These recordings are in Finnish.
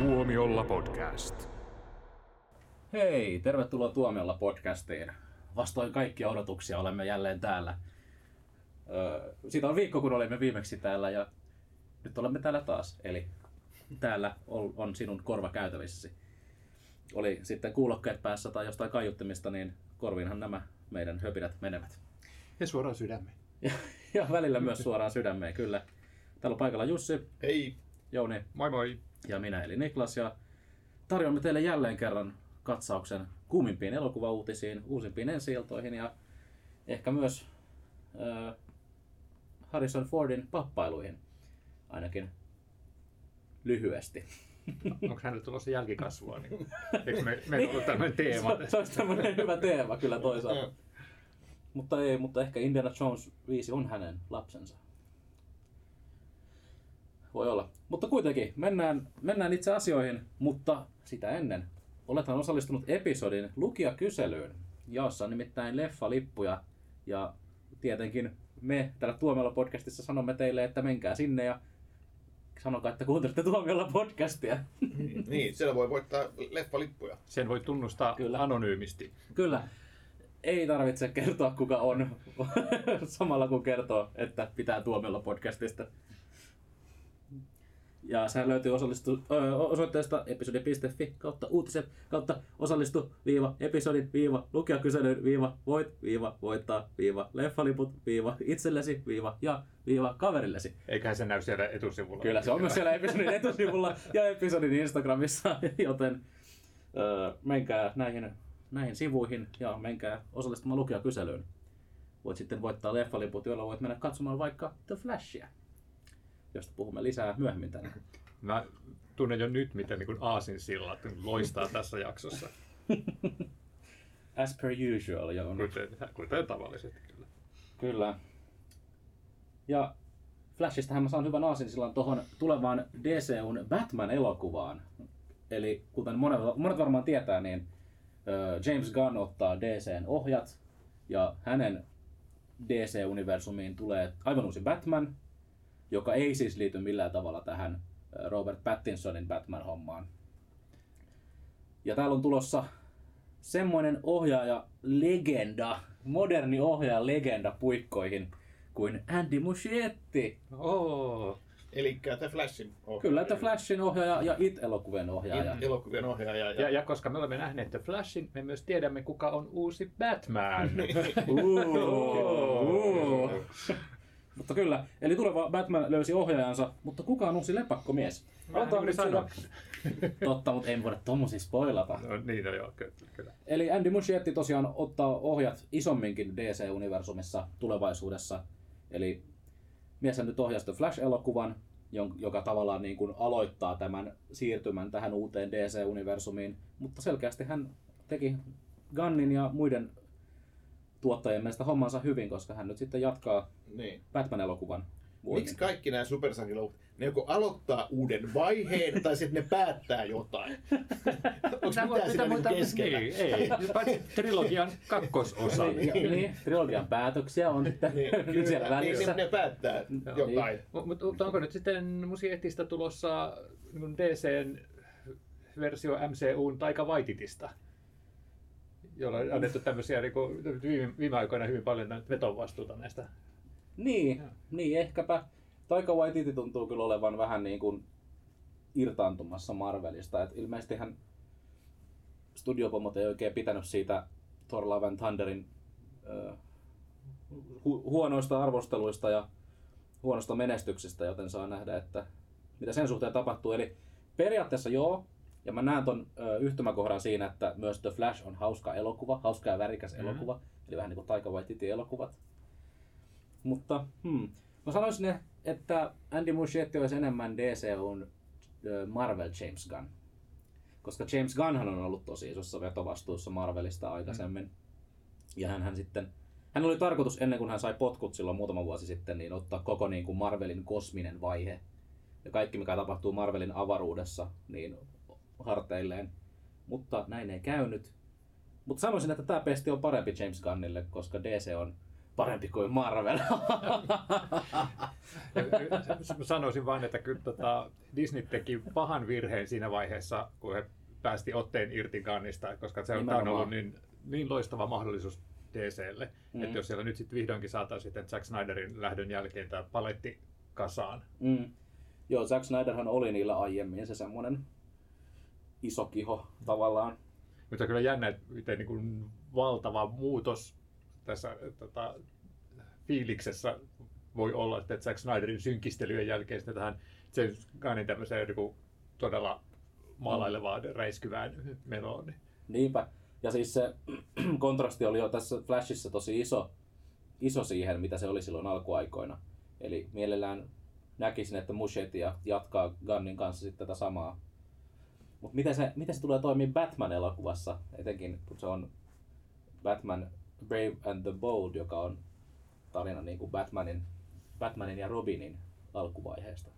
Tuomiolla podcast. Hei, tervetuloa Tuomiolla podcastiin. Vastoin kaikkia odotuksia olemme jälleen täällä. Öö, siitä on viikko, kun olimme viimeksi täällä ja nyt olemme täällä taas. Eli täällä on, sinun korva käytävissäsi. Oli sitten kuulokkeet päässä tai jostain kaiuttimista, niin korviinhan nämä meidän höpinät menevät. Ja suoraan sydämeen. Ja, ja välillä myös suoraan sydämeen, kyllä. Täällä on paikalla Jussi, Hei, Jouni Moi moi. Ja minä eli Niklas. Ja tarjoamme teille jälleen kerran katsauksen kuumimpiin elokuvauutisiin, uusimpiin ensi ja ehkä myös äh, Harrison Fordin pappailuihin, ainakin lyhyesti. Onko hänellä tulossa jälkikasvua? Niin, eikö me, meillä ollut tämmöinen teema? Se, se olisi tämmöinen hyvä teema kyllä toisaalta. Mutta ei, mutta ehkä Indiana Jones 5 on hänen lapsensa. Voi olla. Mutta kuitenkin, mennään, mennään itse asioihin, mutta sitä ennen. Olethan osallistunut episodin lukijakyselyyn, jossa on nimittäin leffa-lippuja. Ja tietenkin me täällä Tuomiolla podcastissa sanomme teille, että menkää sinne ja sanokaa, että kuuntelette Tuomiolla podcastia. niin, siellä voi voittaa leffalippuja. Sen voi tunnustaa Kyllä. Kyllä. anonyymisti. Kyllä. Ei tarvitse kertoa kuka on, samalla kun kertoo, että pitää tuomella podcastista. Ja sehän löytyy osallistu, ö, osoitteesta episodi.fi kautta uutiset kautta osallistu viiva episodin viiva lukijakyselyyn viiva voit viiva voittaa viiva leffaliput viiva itsellesi viiva ja viiva kaverillesi. Eiköhän se näy siellä etusivulla. Kyllä se on myös siellä episodin etusivulla ja episodin Instagramissa, joten öö, menkää näihin, näihin sivuihin ja menkää osallistumaan lukijakyselyyn. Voit sitten voittaa leffaliput, joilla voit mennä katsomaan vaikka The Flashia, josta puhumme lisää myöhemmin tänään. Mä tunnen jo nyt, miten niin aasinsillat loistaa tässä jaksossa. As per usual, joo. Kuten, kuten tavallisesti kyllä. Kyllä. Ja Flashistahan mä saan hyvän aasinsillan tuohon tulevaan DCUn Batman-elokuvaan. Eli kuten monet, monet varmaan tietää, niin James Gunn ottaa DCn ohjat ja hänen DC-universumiin tulee aivan uusi Batman, joka ei siis liity millään tavalla tähän Robert Pattinsonin Batman-hommaan. Ja täällä on tulossa semmoinen ohjaaja legenda, moderni ohjaaja legenda puikkoihin kuin Andy Muschietti. Oo. Eli The Flashin ohjaaja. Kyllä, The Flashin ohjaaja ja It-elokuvien ohjaaja. Elokuvien ohjaaja. Ja, ja koska me olemme nähneet The Flashin, me myös tiedämme, kuka on uusi Batman. Uuu. Mutta kyllä, eli tuleva Batman löysi ohjaajansa, mutta kuka on uusi lepakkomies? Juuri nyt sanoin. Totta, mutta ei voida tommosia spoilata. No, niin, no joo, ky- kyllä. Eli Andy Muschietti tosiaan ottaa ohjat isomminkin DC-universumissa tulevaisuudessa. Eli mies nyt ohjasi The Flash-elokuvan, joka tavallaan niin kuin aloittaa tämän siirtymän tähän uuteen DC-universumiin. Mutta selkeästi hän teki Gunnin ja muiden tuottajien mielestä hommansa hyvin, koska hän nyt sitten jatkaa Niin. Batman-elokuvan. Miksi kaikki nämä supersankiloulut, ne joko aloittaa uuden vaiheen tai sitten ne päättää jotain? Onko mitään siinä niinku keskellä? Niin, ei. Paitsi trilogian kakkososa. Niin, niin, trilogian päätöksiä on sitten Niin, nyt siellä kyllä, välissä. Niin, ne päättää jotain. Mut- Mutta onko nyt sitten Musietista tulossa niin DCn versio MCUn Taika Waititista? Jolla on annettu tämmöisiä niin kuin, viime, viime aikoina hyvin paljon vetovastuuta näistä. Niin, niin ehkäpä. Taika Waititi tuntuu kyllä olevan vähän niin kuin irtaantumassa Marvelista. Et ilmeisesti hän studiopomot ei oikein pitänyt siitä Thor Love and Thunderin ö, hu- huonoista arvosteluista ja huonosta menestyksestä, joten saa nähdä, että mitä sen suhteen tapahtuu. Eli periaatteessa joo, ja mä näen ton ö, yhtymäkohdan siinä, että myös The Flash on hauska elokuva, hauska ja värikäs Mhm. elokuva, eli vähän niin kuin Taika Waititi elokuvat. Mutta hmm, mä sanoisin, että Andy Muschietti olisi enemmän DCUn Marvel James Gunn. Koska James Gunnhan on ollut tosi isossa vetovastuussa Marvelista aikaisemmin. Ja hän, hän sitten, hän oli tarkoitus ennen kuin hän sai potkut silloin muutama vuosi sitten, niin ottaa koko niin kuin Marvelin kosminen vaihe. Ja kaikki mikä tapahtuu Marvelin avaruudessa, niin harteilleen. Mutta näin ei käynyt. Mutta sanoisin, että tämä pesti on parempi James Gunnille, koska DC on parempi kuin Marvel. Sanoisin vain, että kyllä tota, Disney teki pahan virheen siinä vaiheessa, kun he päästi otteen irti Gunnista, koska se on, ollut niin, niin loistava mahdollisuus DClle, Mm. että jos siellä nyt sitten vihdoinkin saataisiin sitten Zack Snyderin lähdön jälkeen tämä paletti kasaan. Mm. Joo, Zack Snyderhan oli niillä aiemmin se semmoinen iso kiho tavallaan. Mutta kyllä jännä, että miten niin kuin valtava muutos tässä tota, fiiliksessä voi olla, että Zack Snyderin synkistelyjen jälkeen sitten tähän James Gunnin tämmöiseen niin todella maalailevaan, räiskyvään menoon. niin Niinpä. Ja siis se kontrasti oli jo tässä Flashissa tosi iso, iso siihen, mitä se oli silloin alkuaikoina. Eli mielellään näkisin, että Muschietti jatkaa Gunnin kanssa sitten tätä samaa. Mutta miten se, miten se tulee toimia Batman-elokuvassa, etenkin kun se on Batman Brave and the Bold, joka on tarina niin kuin Batmanin, Batmanin ja Robinin alkuvaiheesta.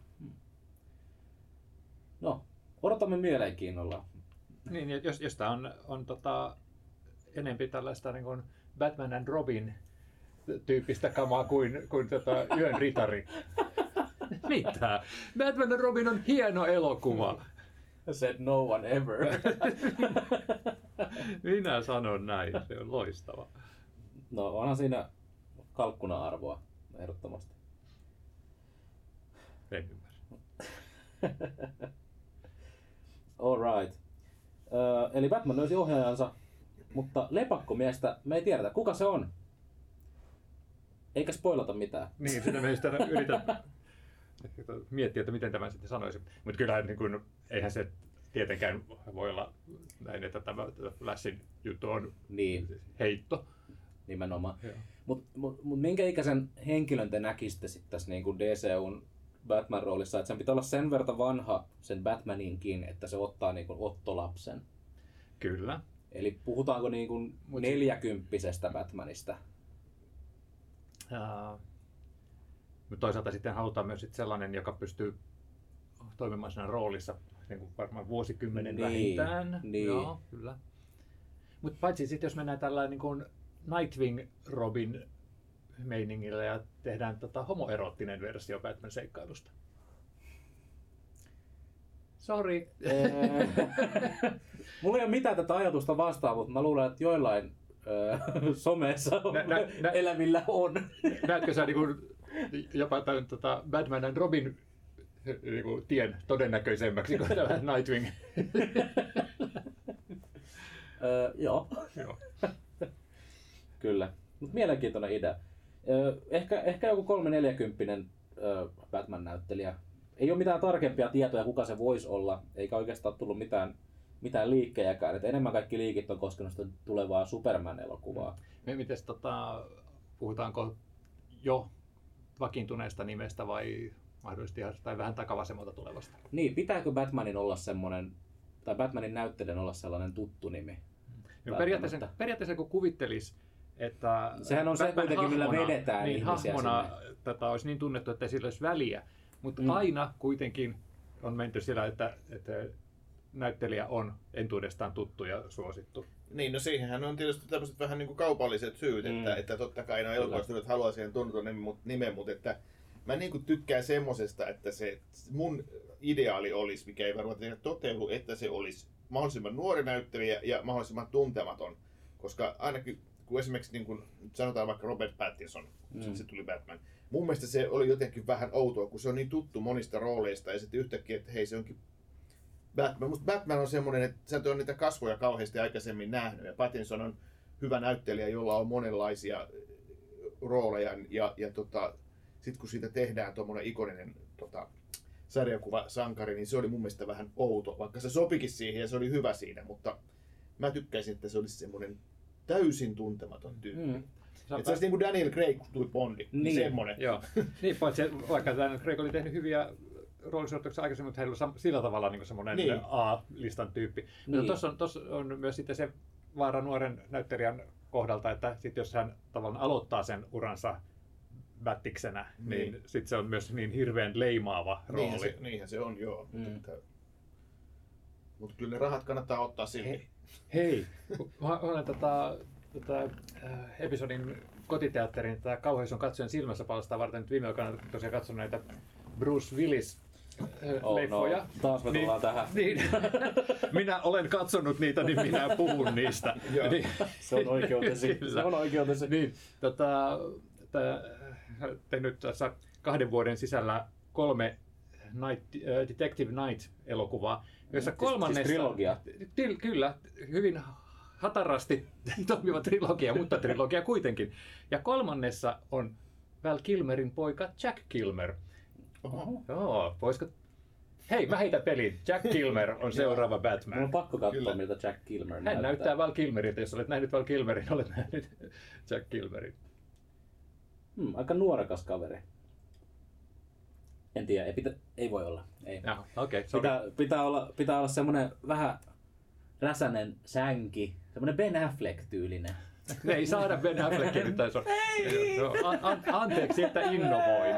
No, odotamme mielenkiinnolla. Niin, jos, jos tämä on, on tota, enempi tällaista niin kuin Batman and Robin tyyppistä kamaa kuin, kuin tota Yön ritari. Mitä? Batman and Robin on hieno elokuva. Said no one ever. Minä sanon näin, se on loistava. No onhan siinä kalkkuna-arvoa ehdottomasti. En ymmärrä. Alright. Öö, eli Batman löysi ohjaajansa, mutta lepakkomiestä me ei tiedetä, kuka se on. Eikä spoilata mitään. Niin, sitä meistä yritän miettiä, että miten tämän sitten sanoisi. Mutta kyllähän niin kuin, eihän se tietenkään voi olla näin, että tämä Flashin juttu on Niin, heitto. Nimenomaan. Mutta mut, mut minkä ikäisen henkilön te näkisitte sitten tässä niin kuin DCUn Batman-roolissa, että sen pitää olla sen verran vanha sen Batmaninkin, että se ottaa niin kuin ottolapsen. Kyllä. Eli puhutaanko niin kuin Mut- neljäkymppisestä Batmanista? Uh, mutta toisaalta sitten halutaan myös sit sellainen, joka pystyy toimimaan siinä roolissa niin kuin varmaan vuosikymmenen Niin, vähintään. niin. Joo, kyllä. Mutta paitsi sitten jos mennään tällä niin kuin Nightwing Robin meiningillä ja tehdään tota homoeroottinen versio Batman-seikkailusta. Sori. Ee, Mulla ei ole mitään tätä ajatusta vastaan, mutta mä luulen, että joillain öö, somessa Nä- nä- nä- elävillä on. Näetkö sä niin jopa tämän tota Batman and Robin niin kuin, tien todennäköisemmäksi kuin tämä Nightwing? öö, joo, Joo. Kyllä. Mut mielenkiintoinen idea. Ehkä, ehkä joku 340 öö, Batman-näyttelijä. Ei ole mitään tarkempia tietoja, kuka se voisi olla, eikä oikeastaan tullut mitään, mitään liikkejäkään. Et enemmän kaikki liikit on koskenut sitä tulevaa Superman-elokuvaa. Me mites, tota, puhutaanko jo vakiintuneesta nimestä vai mahdollisesti tai vähän takavasemmalta tulevasta? Niin, pitääkö Batmanin olla semmoinen, tai Batmanin näyttelijän olla sellainen tuttu nimi? No, periaatteessa, periaatteessa kun kuvittelis, että Sehän on se kuitenkin, millä vedetään niin, ihmisiä hahmona tätä olisi niin tunnettu, että ei sillä olisi väliä. Mutta Mm. aina kuitenkin on menty sillä, että, että näyttelijä on entuudestaan tuttu ja suosittu. Niin, no siihenhän on tietysti tämmöiset vähän niin kuin kaupalliset syyt, Mm. että, että totta kai no elokuvastudiot haluaa siihen tunnetun nimen, mutta että mä niin kuin tykkään semmosesta, että se mun ideaali olisi, mikä ei varmaan tehdä toteudu, että se olisi mahdollisimman nuori näyttelijä ja mahdollisimman tuntematon. Koska ainakin, kun esimerkiksi niin kuin, sanotaan vaikka Robert Pattinson, kun Mm. se tuli Batman, mun mielestä se oli jotenkin vähän outoa, kun se on niin tuttu monista rooleista ja sitten yhtäkkiä, että hei se onkin Batman. Musta Batman on semmoinen, että sä et ole niitä kasvoja kauheasti aikaisemmin nähnyt. Ja Pattinson on hyvä näyttelijä, jolla on monenlaisia rooleja. Ja, ja tota, sitten kun siitä tehdään tuommoinen ikoninen tota, sarjakuva sankari, niin se oli mun mielestä vähän outo. Vaikka se sopikin siihen ja se oli hyvä siinä, mutta mä tykkäisin, että se olisi semmoinen täysin tuntematon tyyppi. Mm. Se olisi niin kuin Daniel Craig, kun tuli Bondi. Niin. Niin. Semmoinen. Joo. niin, paitsi vaikka tämä Craig oli tehnyt hyviä roolisuorituksia aikaisemmin, mutta heillä on sillä tavalla niin semmoinen Niin. A-listan tyyppi. Niin. Mutta tuossa on, tossa on myös sitten se vaara nuoren näyttelijän kohdalta, että sit jos hän tavallaan aloittaa sen uransa Battiksenä, niin, Niin. sitten se on myös niin hirveän leimaava rooli. Niinhän se, niinhän se on, joo. Mm. Mutta, kyllä ne rahat kannattaa ottaa silti. Hei, mä olen tätä, tätä äh, episodin kotiteatterin tätä kauheus on katsojen silmässä palstaa varten nyt viime aikoina tosiaan katsonut näitä Bruce Willis äh, Oh, leffoja. no, taas me tullaan tähän. Niin, minä olen katsonut niitä, niin minä puhun niistä. Joo. niin, Se on oikeutesi. Se on oikeutesi. niin, tota, tää, tehnyt tässä kahden vuoden sisällä kolme Night, äh, Detective Night-elokuvaa, joissa Siis- kolmannessa... siis trilogia? Til, kyllä, hyvin hatarasti toimiva trilogia, mutta trilogia kuitenkin. Ja kolmannessa on Val Kilmerin poika Jack Kilmer. Oho. Joo, voisiko... Hei, mä heitän pelin. Jack Kilmer on seuraava Mun on Batman. pakko katsoa, Kyllä. miltä Jack Kilmer Hän näyttää. näyttää Val Kilmeriltä. Jos olet nähnyt Val Kilmerin, olet nähnyt Jack Kilmerin. Hmm, aika nuorekas kaveri. En tiedä, ei, pitä, ei voi olla. Ei. Jaha, okay, sorry. Pitää, pitää, olla, pitää olla semmonen vähän räsänen sänki, semmonen Ben Affleck-tyylinen. Me ei saada Ben Affleckia nyt tässä. Joo, an, an, anteeksi, että innovoin.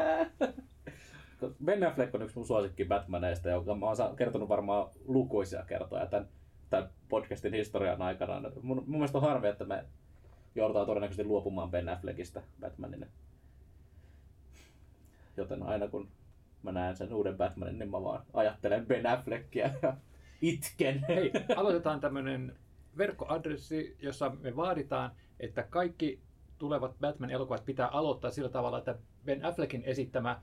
Ben Affleck on yksi mun suosikki Batmaneista, jonka mä oon kertonut varmaan lukuisia kertoja tämän, tämän podcastin historian aikana. Mun, mun mielestä on harmi, että me joudutaan todennäköisesti luopumaan Ben Affleckista Batmanina. Joten aina kun mä näen sen uuden Batmanin, niin mä vaan ajattelen Ben Affleckia ja itken. Hei, aloitetaan tämmöinen verkkoadressi, jossa me vaaditaan, että kaikki tulevat Batman-elokuvat pitää aloittaa sillä tavalla, että Ben Affleckin esittämä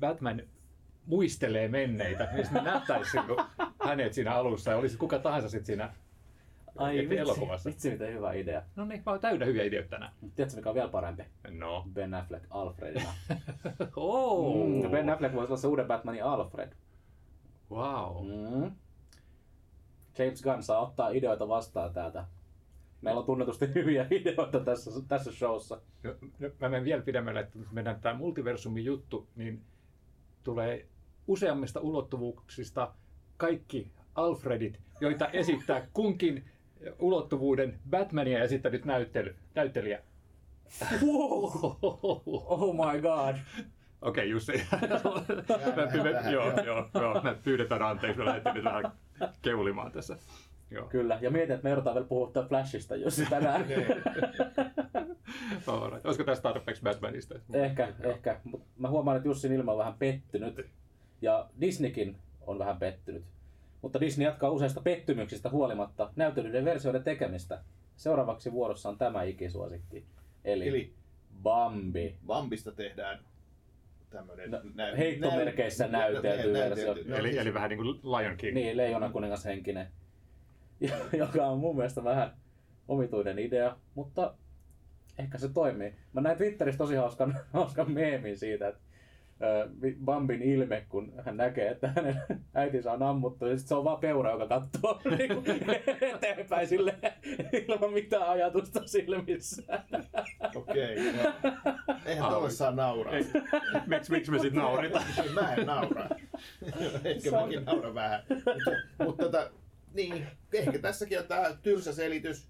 Batman muistelee menneitä, niin me nähtäisiin hänet siinä alussa ja olisi kuka tahansa sitten siinä Ai vitsi, elokuvassa. vitsi miten hyvä idea. No niin, mä oon täynnä hyviä ideoita tänään. Tiedätkö mikä on vielä parempi? No. Ben Affleck Alfredina. Oh. Mm, Ben Affleck voisi olla se uuden Batmanin Alfred. Wow. Mm. James Gunn saa ottaa ideoita vastaan täältä. Meillä on tunnetusti hyviä ideoita tässä, tässä showssa. No, no, mä menen vielä pidemmälle, että mennään tämä multiversumin juttu, niin tulee useammista ulottuvuuksista kaikki Alfredit, joita esittää kunkin ulottuvuuden Batmania esittänyt näyttely, näyttelijä. Wow. Oh my god. Okei, Jussi. mä pyydän, joo, joo, joo, mä pyydetään anteeksi, mä lähdettiin nyt vähän keulimaan tässä. Joo. Kyllä, ja mietin, että me joudutaan vielä puhua Flashista, jos tänään. Okei. Alright. Olisiko tästä tarpeeksi Batmanista? ehkä, ehkä. Mutta mä huomaan, että Jussin ilma on vähän pettynyt. Ja Disneykin on vähän pettynyt. Mutta Disney jatkaa useista pettymyksistä huolimatta näytelyiden versioiden tekemistä. Seuraavaksi vuorossa on tämä ikisuosikki. Eli, Eli Bambi. Bambista tehdään tämmöinen No, heittomerkeissä näytelty versio. No, eli, eli vähän niin kuin Lion King. Niin, Leijona kuningas henkinen. Joka on mun mielestä vähän omituinen idea, mutta ehkä se toimii. Mä näin Twitterissä tosi hauskan, hauskan meemin siitä, että Bambin ilme, kun hän näkee, että hänen äitinsä on ammuttu, ja sit se on vaan peura, joka katsoo niinku eteenpäin sille ilman mitään ajatusta silmissä. Okei. joo. Eihän tolle saa nauraa. Miksi, miksi me sitten nauritaan? Mä en naura. Ehkä Se on- mäkin nauran vähän. Mutta, mutta tota, niin, ehkä tässäkin on tämä tylsä selitys.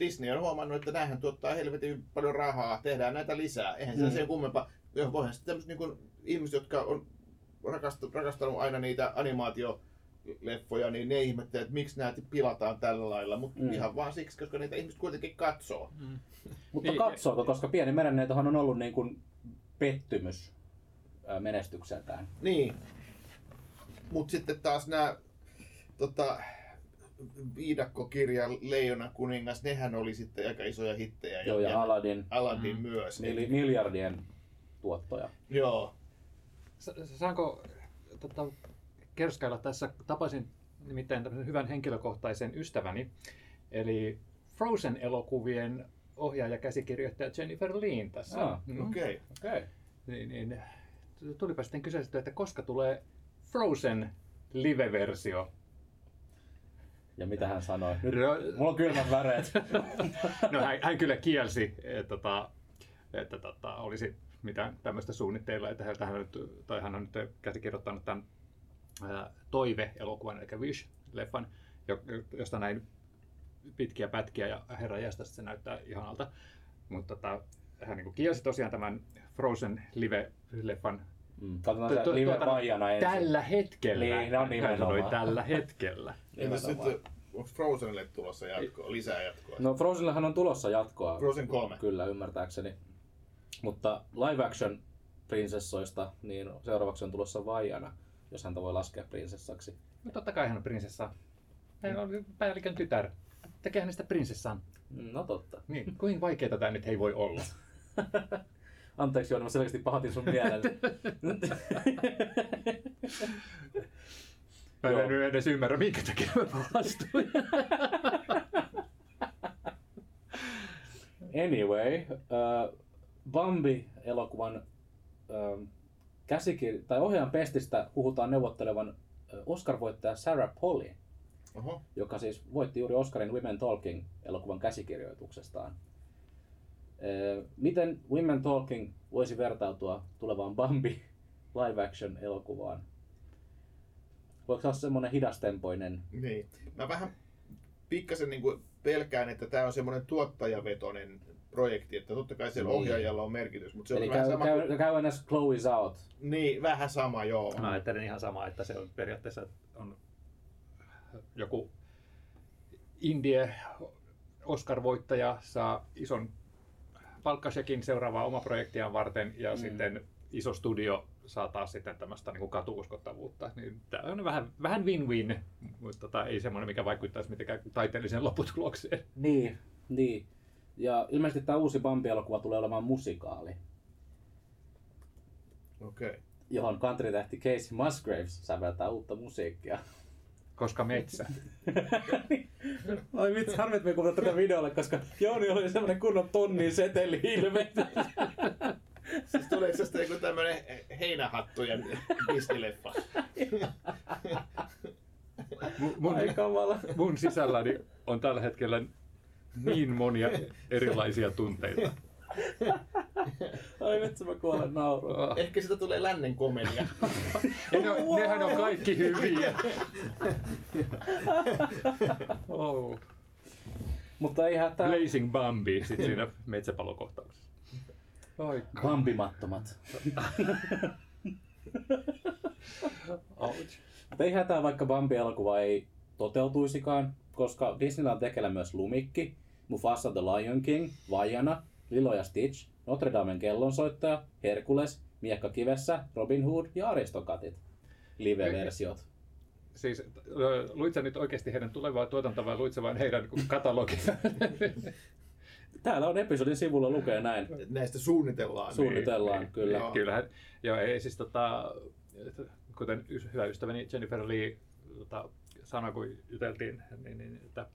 Disney on huomannut, että näähän tuottaa helvetin paljon rahaa, tehdään näitä lisää. Eihän se Mm. sen kummempaa. Voihan sitten tämmöiset niin ihmiset, jotka on rakastanut, rakastanut aina niitä animaatioleffoja, niin ne ihmettelee, että miksi nämä pilataan tällä lailla. Mutta Mm. mm. ihan vaan siksi, koska niitä ihmiset kuitenkin katsoo. Mutta Niin, katsooko, koska pieni merenneitohan on ollut niin kuin pettymys menestykseltään. Niin. Mutta sitten taas nämä tota, viidakkokirja Leijona kuningas, nehän oli sitten aika isoja hittejä. Joo, ja Aladdin Aladdin myös. mil- miljardien tuottoja. Joo. Sa- Saanko tota, kerskailla tässä? Tapasin nimittäin tämmöisen hyvän henkilökohtaisen ystäväni, eli Frozen-elokuvien ohjaaja käsikirjoittaja Jennifer Lean tässä. Ah, Mm. Okei. Okei. Niin, niin, tulipa sitten kysytty, että koska tulee Frozen live-versio. Ja mitä hän sanoi? Nyt, No, mulla on kylmät väreet. no hän, hän kyllä kielsi, että, tota, että tota, olisi mitään tämmöistä suunnitteilla, että hän, hän, nyt, tai hän on nyt käsikirjoittanut tämän ää, Toive-elokuvan, eli Wish-leffan, jo- josta näin pitkiä pätkiä ja herra jästä se näyttää ihanalta. Mutta tota, hän niin kielsi tosiaan tämän Frozen live-leffan Mm, Katsotaan se tuota, vaijana ensin. tällä hetkellä. Niin, no hän nimenomaan. sanoi tällä hetkellä. Sitten, onko Frozenille tulossa jatkoa, lisää jatkoa? No Frozenillehan on tulossa jatkoa. Frozen 3. Kyllä, ymmärtääkseni. Mutta live action prinsessoista, niin seuraavaksi on tulossa Vaiana, jos häntä voi laskea prinsessaksi. No totta kai hän on prinsessa. Hän on päällikön tytär. Tekee hänestä prinsessan. No totta. Niin, kuinka vaikeaa tämä nyt ei voi olla? Anteeksi Joona, mä selkeästi pahoitin sun mielen. Mä en nyt edes ymmärrä, minkä takia mä pahastuin. anyway, uh, Bambi-elokuvan uh, käsikir- tai ohjaajan pestistä puhutaan neuvottelevan Oscar-voittaja Sarah Polly, Oho. joka siis voitti juuri Oscarin Women Talking elokuvan käsikirjoituksestaan. Miten Women Talking voisi vertautua tulevaan Bambi live action elokuvaan? Voiko se olla semmoinen hidastempoinen? Niin. Mä vähän pikkasen niin kuin pelkään, että tämä on semmoinen tuottajavetoinen projekti, että totta kai siellä Niin. ohjaajalla on merkitys, mutta se Eli on vähän käy, sama, käy, kuin, käy ns. Chloe's Out. niin, vähän sama, joo. Mä ajattelen ihan samaa, että se on periaatteessa on joku indie Oscar-voittaja saa ison palkkasekin seuraavaa oma projektiaan varten ja mm. sitten iso studio saa taas sitten tämmöistä niin katuuskottavuutta. Niin tämä on vähän, vähän win-win, mutta tota, ei semmoinen, mikä vaikuttaisi mitenkään taiteelliseen lopputulokseen. Niin, niin. Ja ilmeisesti tämä uusi Bambi-elokuva tulee olemaan musikaali, Okei. Okay. johon country-tähti Casey Musgraves säveltää uutta musiikkia. Koska metsä. Ai vitsi, harmi, että me ei kuvata tätä videolle, koska Jouni oli semmoinen kunnon tonnin seteli ilme. Siis tuleeko tästä joku tämmönen heinähattujen Disney-leffa? Mun, mun, Ai kamala. mun sisälläni on tällä hetkellä niin monia erilaisia tunteita. Ai vitsi, mä kuolen nauruun. Ehkä sitä tulee lännen komedia. Ja ne, on- nehän on kaikki hyviä. Oh. Mutta ei hätää. Blazing Bambi sit siinä metsäpalokohtauksessa. Oi, Bambimattomat. ouch. Mutta ei hätää, vaikka Bambi-elokuva ei toteutuisikaan, koska Disneyllä on tekellä myös Lumikki, Mufasa the Lion King, Vaiana, Lilo ja Stitch, Notre Damen kellonsoittaja, Herkules, Miekka kivessä, Robin Hood ja Aristokatit. Live-versiot. Siis ö, luit sä nyt oikeasti heidän tulevaa tuotantoa vai luit sä vain heidän katalogia? Täällä on episodin sivulla lukee näin. Näistä suunnitellaan. Suunnitellaan, Niin, kyllä. Joo. Kyllähän, joo, ei siis tota, kuten hyvä ystäväni Jennifer Lee tota, sanoi, kun juteltiin, niin, niin että,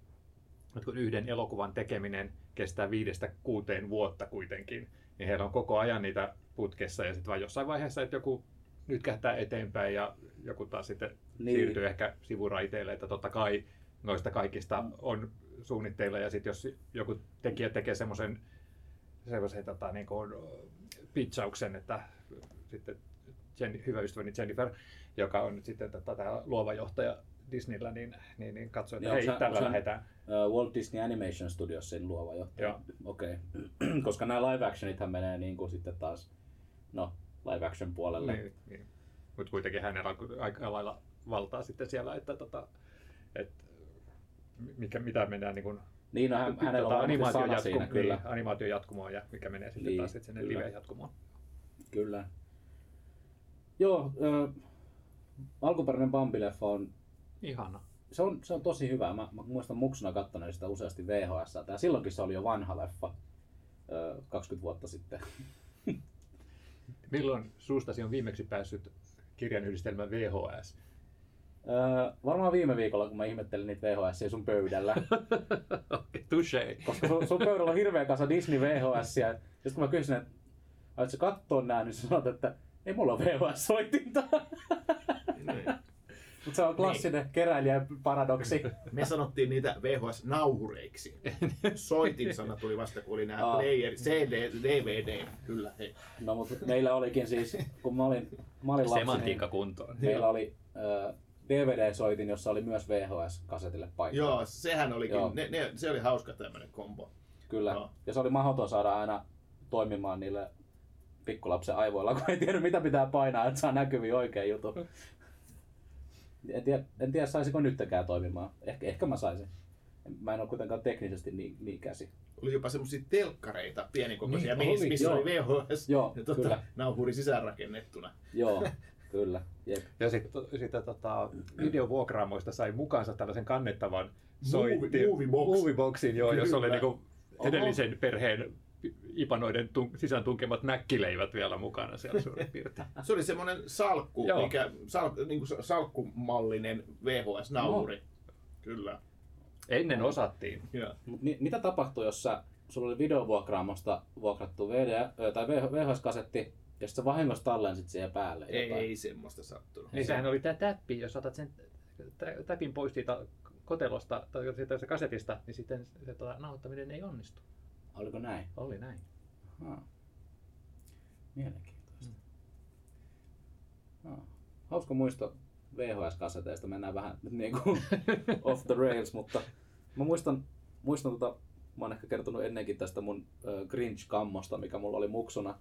että kun yhden elokuvan tekeminen kestää viidestä kuuteen vuotta kuitenkin, niin heillä on koko ajan niitä putkessa ja sitten vaan jossain vaiheessa, että joku nyt kähtää eteenpäin ja joku taas sitten Niin. niin. siirtyy ehkä sivuraiteille, että totta kai noista kaikista on suunnitteilla ja sitten jos joku tekijä tekee semmoisen semmoisen tota, niin kuin, pitchauksen, että sitten Jenni, hyvä ystäväni Jennifer, joka on nyt sitten tota, tämä luova johtaja Disneyllä, niin, niin, niin katsoi, että Ja hei, onko tällä lähdetään. Uh, Walt Disney Animation Studiosin luova johtaja. Okei. Okay. Koska nämä live actionithan menee niin kuin sitten taas no, live action puolelle. Niin, niin. Mutta kuitenkin hänellä on aika lailla valtaa sitten siellä, että tota, et, mikä, mitä mennään niin kuin, Niin, no, hän, hänellä on varmasti animaation, sana siinä, jatkumo, kyllä. niin, animaation jatkumoon ja mikä menee sitten Niin, taas sitten sinne kyllä. live-jatkumoon. Kyllä. Joo, ö, alkuperäinen Bambi-leffa on, Ihana. Se on, se on tosi hyvä. Mä, mä muistan muksuna katsoneeni sitä useasti VHS. Ja silloinkin se oli jo vanha leffa, ö, 20 vuotta sitten. Milloin suustasi on viimeksi päässyt kirjan yhdistelmä VHS? Ö, varmaan viime viikolla, kun mä ihmettelin niitä VHS sun pöydällä. Touché. Koska sun, sun pöydällä on hirveä kasa Disney VHS. Ja sitten kun mä kysyin, että aiotko sä katsoa nää, niin sä sanot, että ei mulla ole VHS-soitinta. Mutta se on klassinen keräilijän paradoksi. Me sanottiin niitä VHS-nauhureiksi. Soitin sana tuli vasta, kun oli nämä Aa. player, CD, DVD. Kyllä, hei. No mutta meillä olikin siis, kun mä olin, mä olin lapsi, Semantiikka niin kuntoon. meillä oli äh, DVD-soitin, jossa oli myös VHS-kasetille paikka. Joo, sehän olikin, Joo. ne, ne, se oli hauska tämmöinen kombo. Kyllä. Joo. Ja se oli mahdoton saada aina toimimaan niille pikkulapsen aivoilla, kun ei tiedä mitä pitää painaa, että saa näkyviin oikein jutun. En tiedä, en tiedä saisiko nytkään toimimaan. Ehkä, ehkä mä saisin. Mä en ole kuitenkaan teknisesti niin, niin käsi. oli jopa semmoisia telkkareita pienikokoisia, Niin, missä, oli, missä joo. oli VHS Joo, ja tota, kyllä. nauhuri sisäänrakennettuna. Joo, kyllä. Jep. Ja sitten sit, tota, videovuokraamoista sai mukaansa tällaisen kannettavan soitti, moviebox. movieboxin, joo, jossa oli Kyllä. niinku edellisen perheen ipanoiden tun, sisään tunkemat mäkkileivät vielä mukana siellä suurin piirtein. Se oli semmoinen salkku, Joo. mikä, sal, niin kuin salkkumallinen VHS-nauhuri. Kyllä. Ennen osattiin. Ja. Mut mi- mitä tapahtui, jos sä, sulla oli videovuokraamosta vuokrattu VD, tai VHS-kasetti, ja sit sä vahingossa tallensit siihen päälle Ei, jotain? ei semmoista sattunut. Niin sehän oli tämä täppi, jos otat sen tä- täpin pois siitä kotelosta tai siitä se kasetista, niin sitten se tota, nauhoittaminen ei onnistu. Oliko näin? Oli näin. Haa. Mielenkiintoista. Haa. Hauska muisto VHS-kaseteista. Mennään vähän nyt niin kuin off the rails, mutta mä muistan, muistan tota, mä oon ehkä kertonut ennenkin tästä mun ö, Grinch-kammosta, mikä mulla oli muksuna.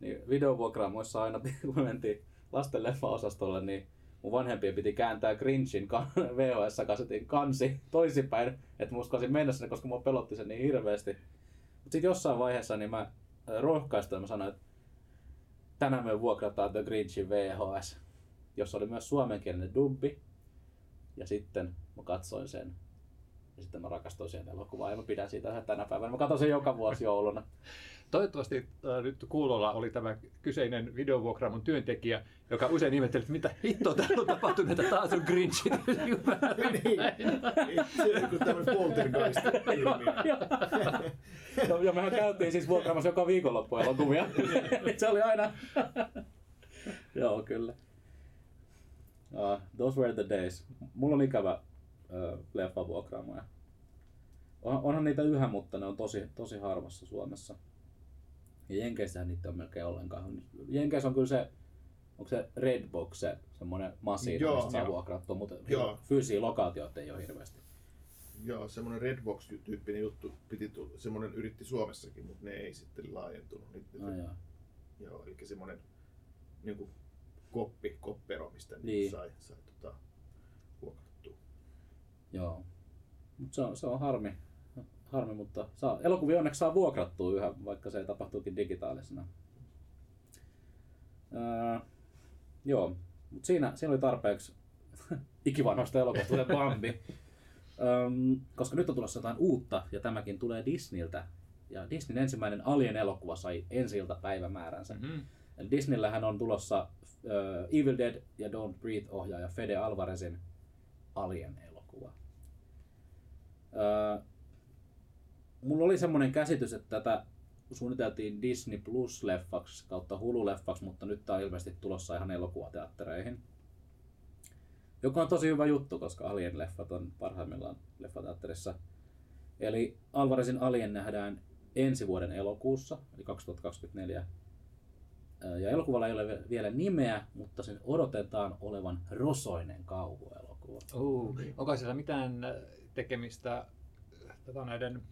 Niin videovuokraamoissa aina, kun me mentiin lasten leffa-osastolle, niin mun vanhempien piti kääntää Grinchin ka- VHS-kasetin kansi toisinpäin, että mä uskalsin mennä sinne, koska mua pelotti se niin hirveästi. Sitten jossain vaiheessa niin mä ö, rohkaistuin ja mä sanoin, että tänään me vuokrataan The Grinchin VHS, jossa oli myös suomenkielinen dubbi. Ja sitten mä katsoin sen. Ja sitten mä rakastuin siihen elokuvaan ja mä pidän siitä tänä päivänä. Mä katson sen joka vuosi jouluna. Toivottavasti äh, nyt kuulolla oli tämä kyseinen videovuokraamon työntekijä, joka usein ihmetteli, että mitä hittoa täällä on tapahtunut, että taas on Grinchin Niin, se on kuin tämmöinen poltergeist-ilmiö. ja, ja mehän käytiin siis vuokraamassa joka viikonloppu elokuvia. se oli aina... Joo, kyllä. Uh, those were the days. Mulla on ikävä uh, leffavuokraamoja. On, onhan niitä yhä, mutta ne on tosi, tosi harvassa Suomessa. Ja Jenkeissähän niitä on melkein ollenkaan. Jenkeissä on kyllä se, onko se Redbox se semmoinen masiina, Joo, mistä saa vuokrattua, mutta Joo. fyysisiä lokaatioita ei ole hirveästi. Joo, semmoinen Redbox-tyyppinen juttu piti tulla, semmoinen yritti Suomessakin, mutta ne ei sitten laajentunut. Nyt, No, joo. Joo, eli semmoinen niin kuin koppi, koppero, mistä niin. Sai, sai tota. Joo. Mut se on, se on harmi. harmi, mutta saa, elokuvia onneksi saa vuokrattua yhä, vaikka se tapahtuukin digitaalisena. Öö, joo, mutta siinä, siinä oli tarpeeksi ikivanhoista elokuvista, kuten Bambi. Öm, koska nyt on tulossa jotain uutta, ja tämäkin tulee Disneyltä. Ja Disneyn ensimmäinen Alien-elokuva sai ensi päivämääränsä. Mm-hmm. Eli Disneyllähän on tulossa äh, Evil Dead ja Don't Breathe-ohjaaja Fede Alvarezin Alien-elokuva. Mulla oli semmoinen käsitys, että tätä suunniteltiin Disney Plus-leffaksi kautta Hulu-leffaksi, mutta nyt tää on ilmeisesti tulossa ihan elokuvateattereihin. Joka on tosi hyvä juttu, koska Alien-leffat on parhaimmillaan leffateatterissa. Eli Alvarezin Alien nähdään ensi vuoden elokuussa, eli 2024 ja elokuvalla ei ole vielä nimeä, mutta sen odotetaan olevan rosoinen kauhuelokuva. Uh, onko siellä mitään tekemistä äh, tota, näiden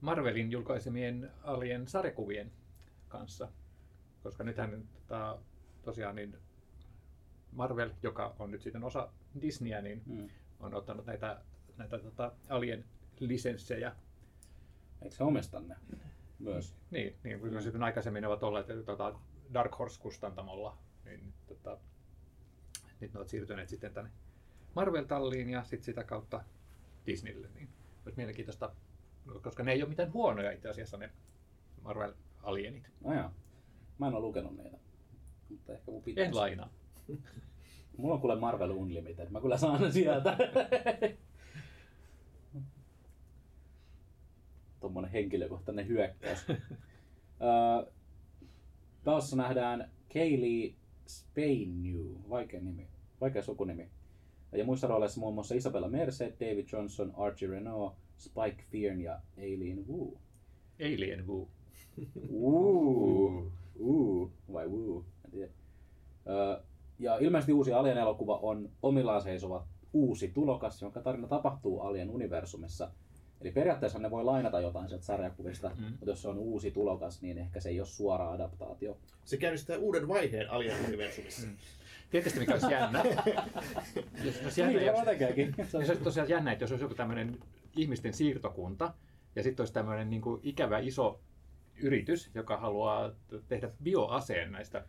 Marvelin julkaisemien Alien sarjakuvien kanssa? Koska nythän tota, tosiaan niin Marvel, joka on nyt sitten osa Disneyä, niin Mm. on ottanut näitä, näitä tota, Alien lisenssejä. Eikö se omista ne myös? Niin, niin kun sitten aikaisemmin ne ovat olleet tota, Dark Horse-kustantamolla, niin tota, nyt ne ovat siirtyneet sitten tänne Marvel-talliin ja sitten sitä kautta Disneylle. Niin olisi mielenkiintoista, koska ne ei ole mitään huonoja itse asiassa ne Marvel-alienit. Ajaa. Mä en ole lukenut niitä. Mutta ehkä mun pitäisi. En lainaa. Mulla on kuule Marvel Unlimited. Mä kyllä saan sieltä. Tommonen henkilökohtainen hyökkäys. Öö, Pääosassa nähdään Kaylee Spainu, vaikea nimi, vaikea sukunimi. Ja muissa rooleissa muun muassa Isabella Merced, David Johnson, Archie Renault, Spike Fearn ja Aileen Wu. Alien Woo. Uu, uu, vai wuu, en tiedä. Öö, ja ilmeisesti uusi Alien-elokuva on omillaan seisova uusi tulokas, jonka tarina tapahtuu Alien-universumissa. Eli periaatteessa ne voi lainata jotain sieltä sarjakuvista, Mm. mm. mutta jos se on uusi tulokas, niin ehkä se ei ole suora adaptaatio. Se käynnistää uuden vaiheen Alien-universumissa. Mm. Tietysti mikä olisi jännä. jos, jos jännä Niin, jos, se olisi tosiaan jännä, että jos olisi joku tämmöinen ihmisten siirtokunta, Ja sitten olisi tämmöinen niin kuin ikävä iso yritys, joka haluaa tehdä bioaseen näistä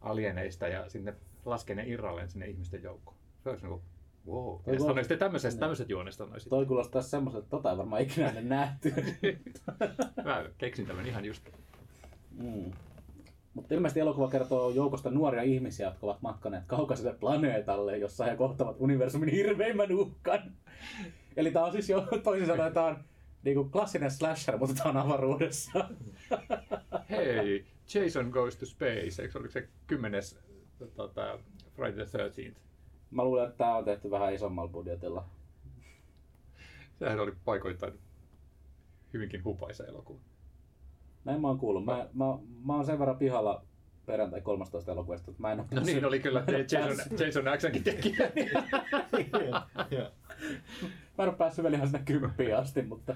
alieneista ja sinne laskee ne irralleen sinne ihmisten joukkoon. Se olisi niin kuin, wow. Toi kuulostaa- sitten tämmöisestä, Niin. tämmöiset juonesta on sitten. Toi kuulostaa semmoiselta, että tota ei varmaan ikinä ennen nähty. Mä keksin tämän ihan just. Mm. Mutta ilmeisesti elokuva kertoo joukosta nuoria ihmisiä, jotka ovat matkaneet kaukaiselle planeetalle, jossa he kohtavat universumin hirveimmän uhkan. Eli tää on siis jo toisin sanoen tää on niinku klassinen slasher, mutta tää on avaruudessa. Hei, Jason Goes to Space, eikö oliko se kymmenes tota, Friday the 13th? Mä luulen, että tää on tehty vähän isommalla budjetilla. Sehän oli paikoittain hyvinkin hupaisa elokuva. Näin mä oon kuullut. Mä, mä, mä oon sen verran pihalla perjantai 13. elokuvasta, että mä en oo No niin oli kyllä Jason, Jason Axonkin tekijä. Joo. Mä en oo päässyt vielä ihan sinne kymppiin asti, mutta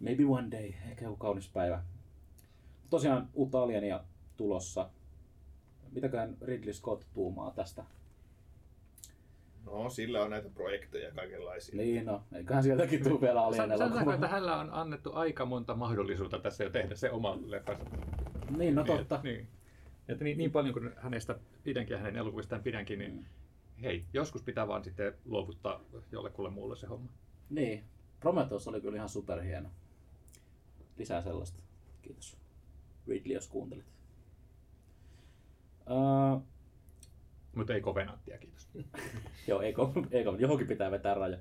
maybe one day, ehkä joku kaunis päivä. Tosiaan uutta Alienia tulossa. Mitäköhän Ridley Scott tuumaa tästä? No, sillä on näitä projekteja kaikenlaisia. Niin no, eiköhän sieltäkin tuu vielä Alien Sanotaanko, että elokuva. hänellä on annettu aika monta mahdollisuutta tässä jo tehdä se oma leffansa. Niin, no totta. Niin, niin. Että niin, niin paljon kuin hänestä pidänkin ja hänen elokuvistaan pidänkin, niin Mm. hei, joskus pitää vaan sitten luovuttaa jollekulle muulle se homma. Niin. Prometheus oli kyllä ihan superhieno. Lisää sellaista. Kiitos. Ridley, jos kuuntelit. Uh, Mutta ei kovenanttia, kiitos. Joo, eikö, eikö, johonkin pitää vetää raja.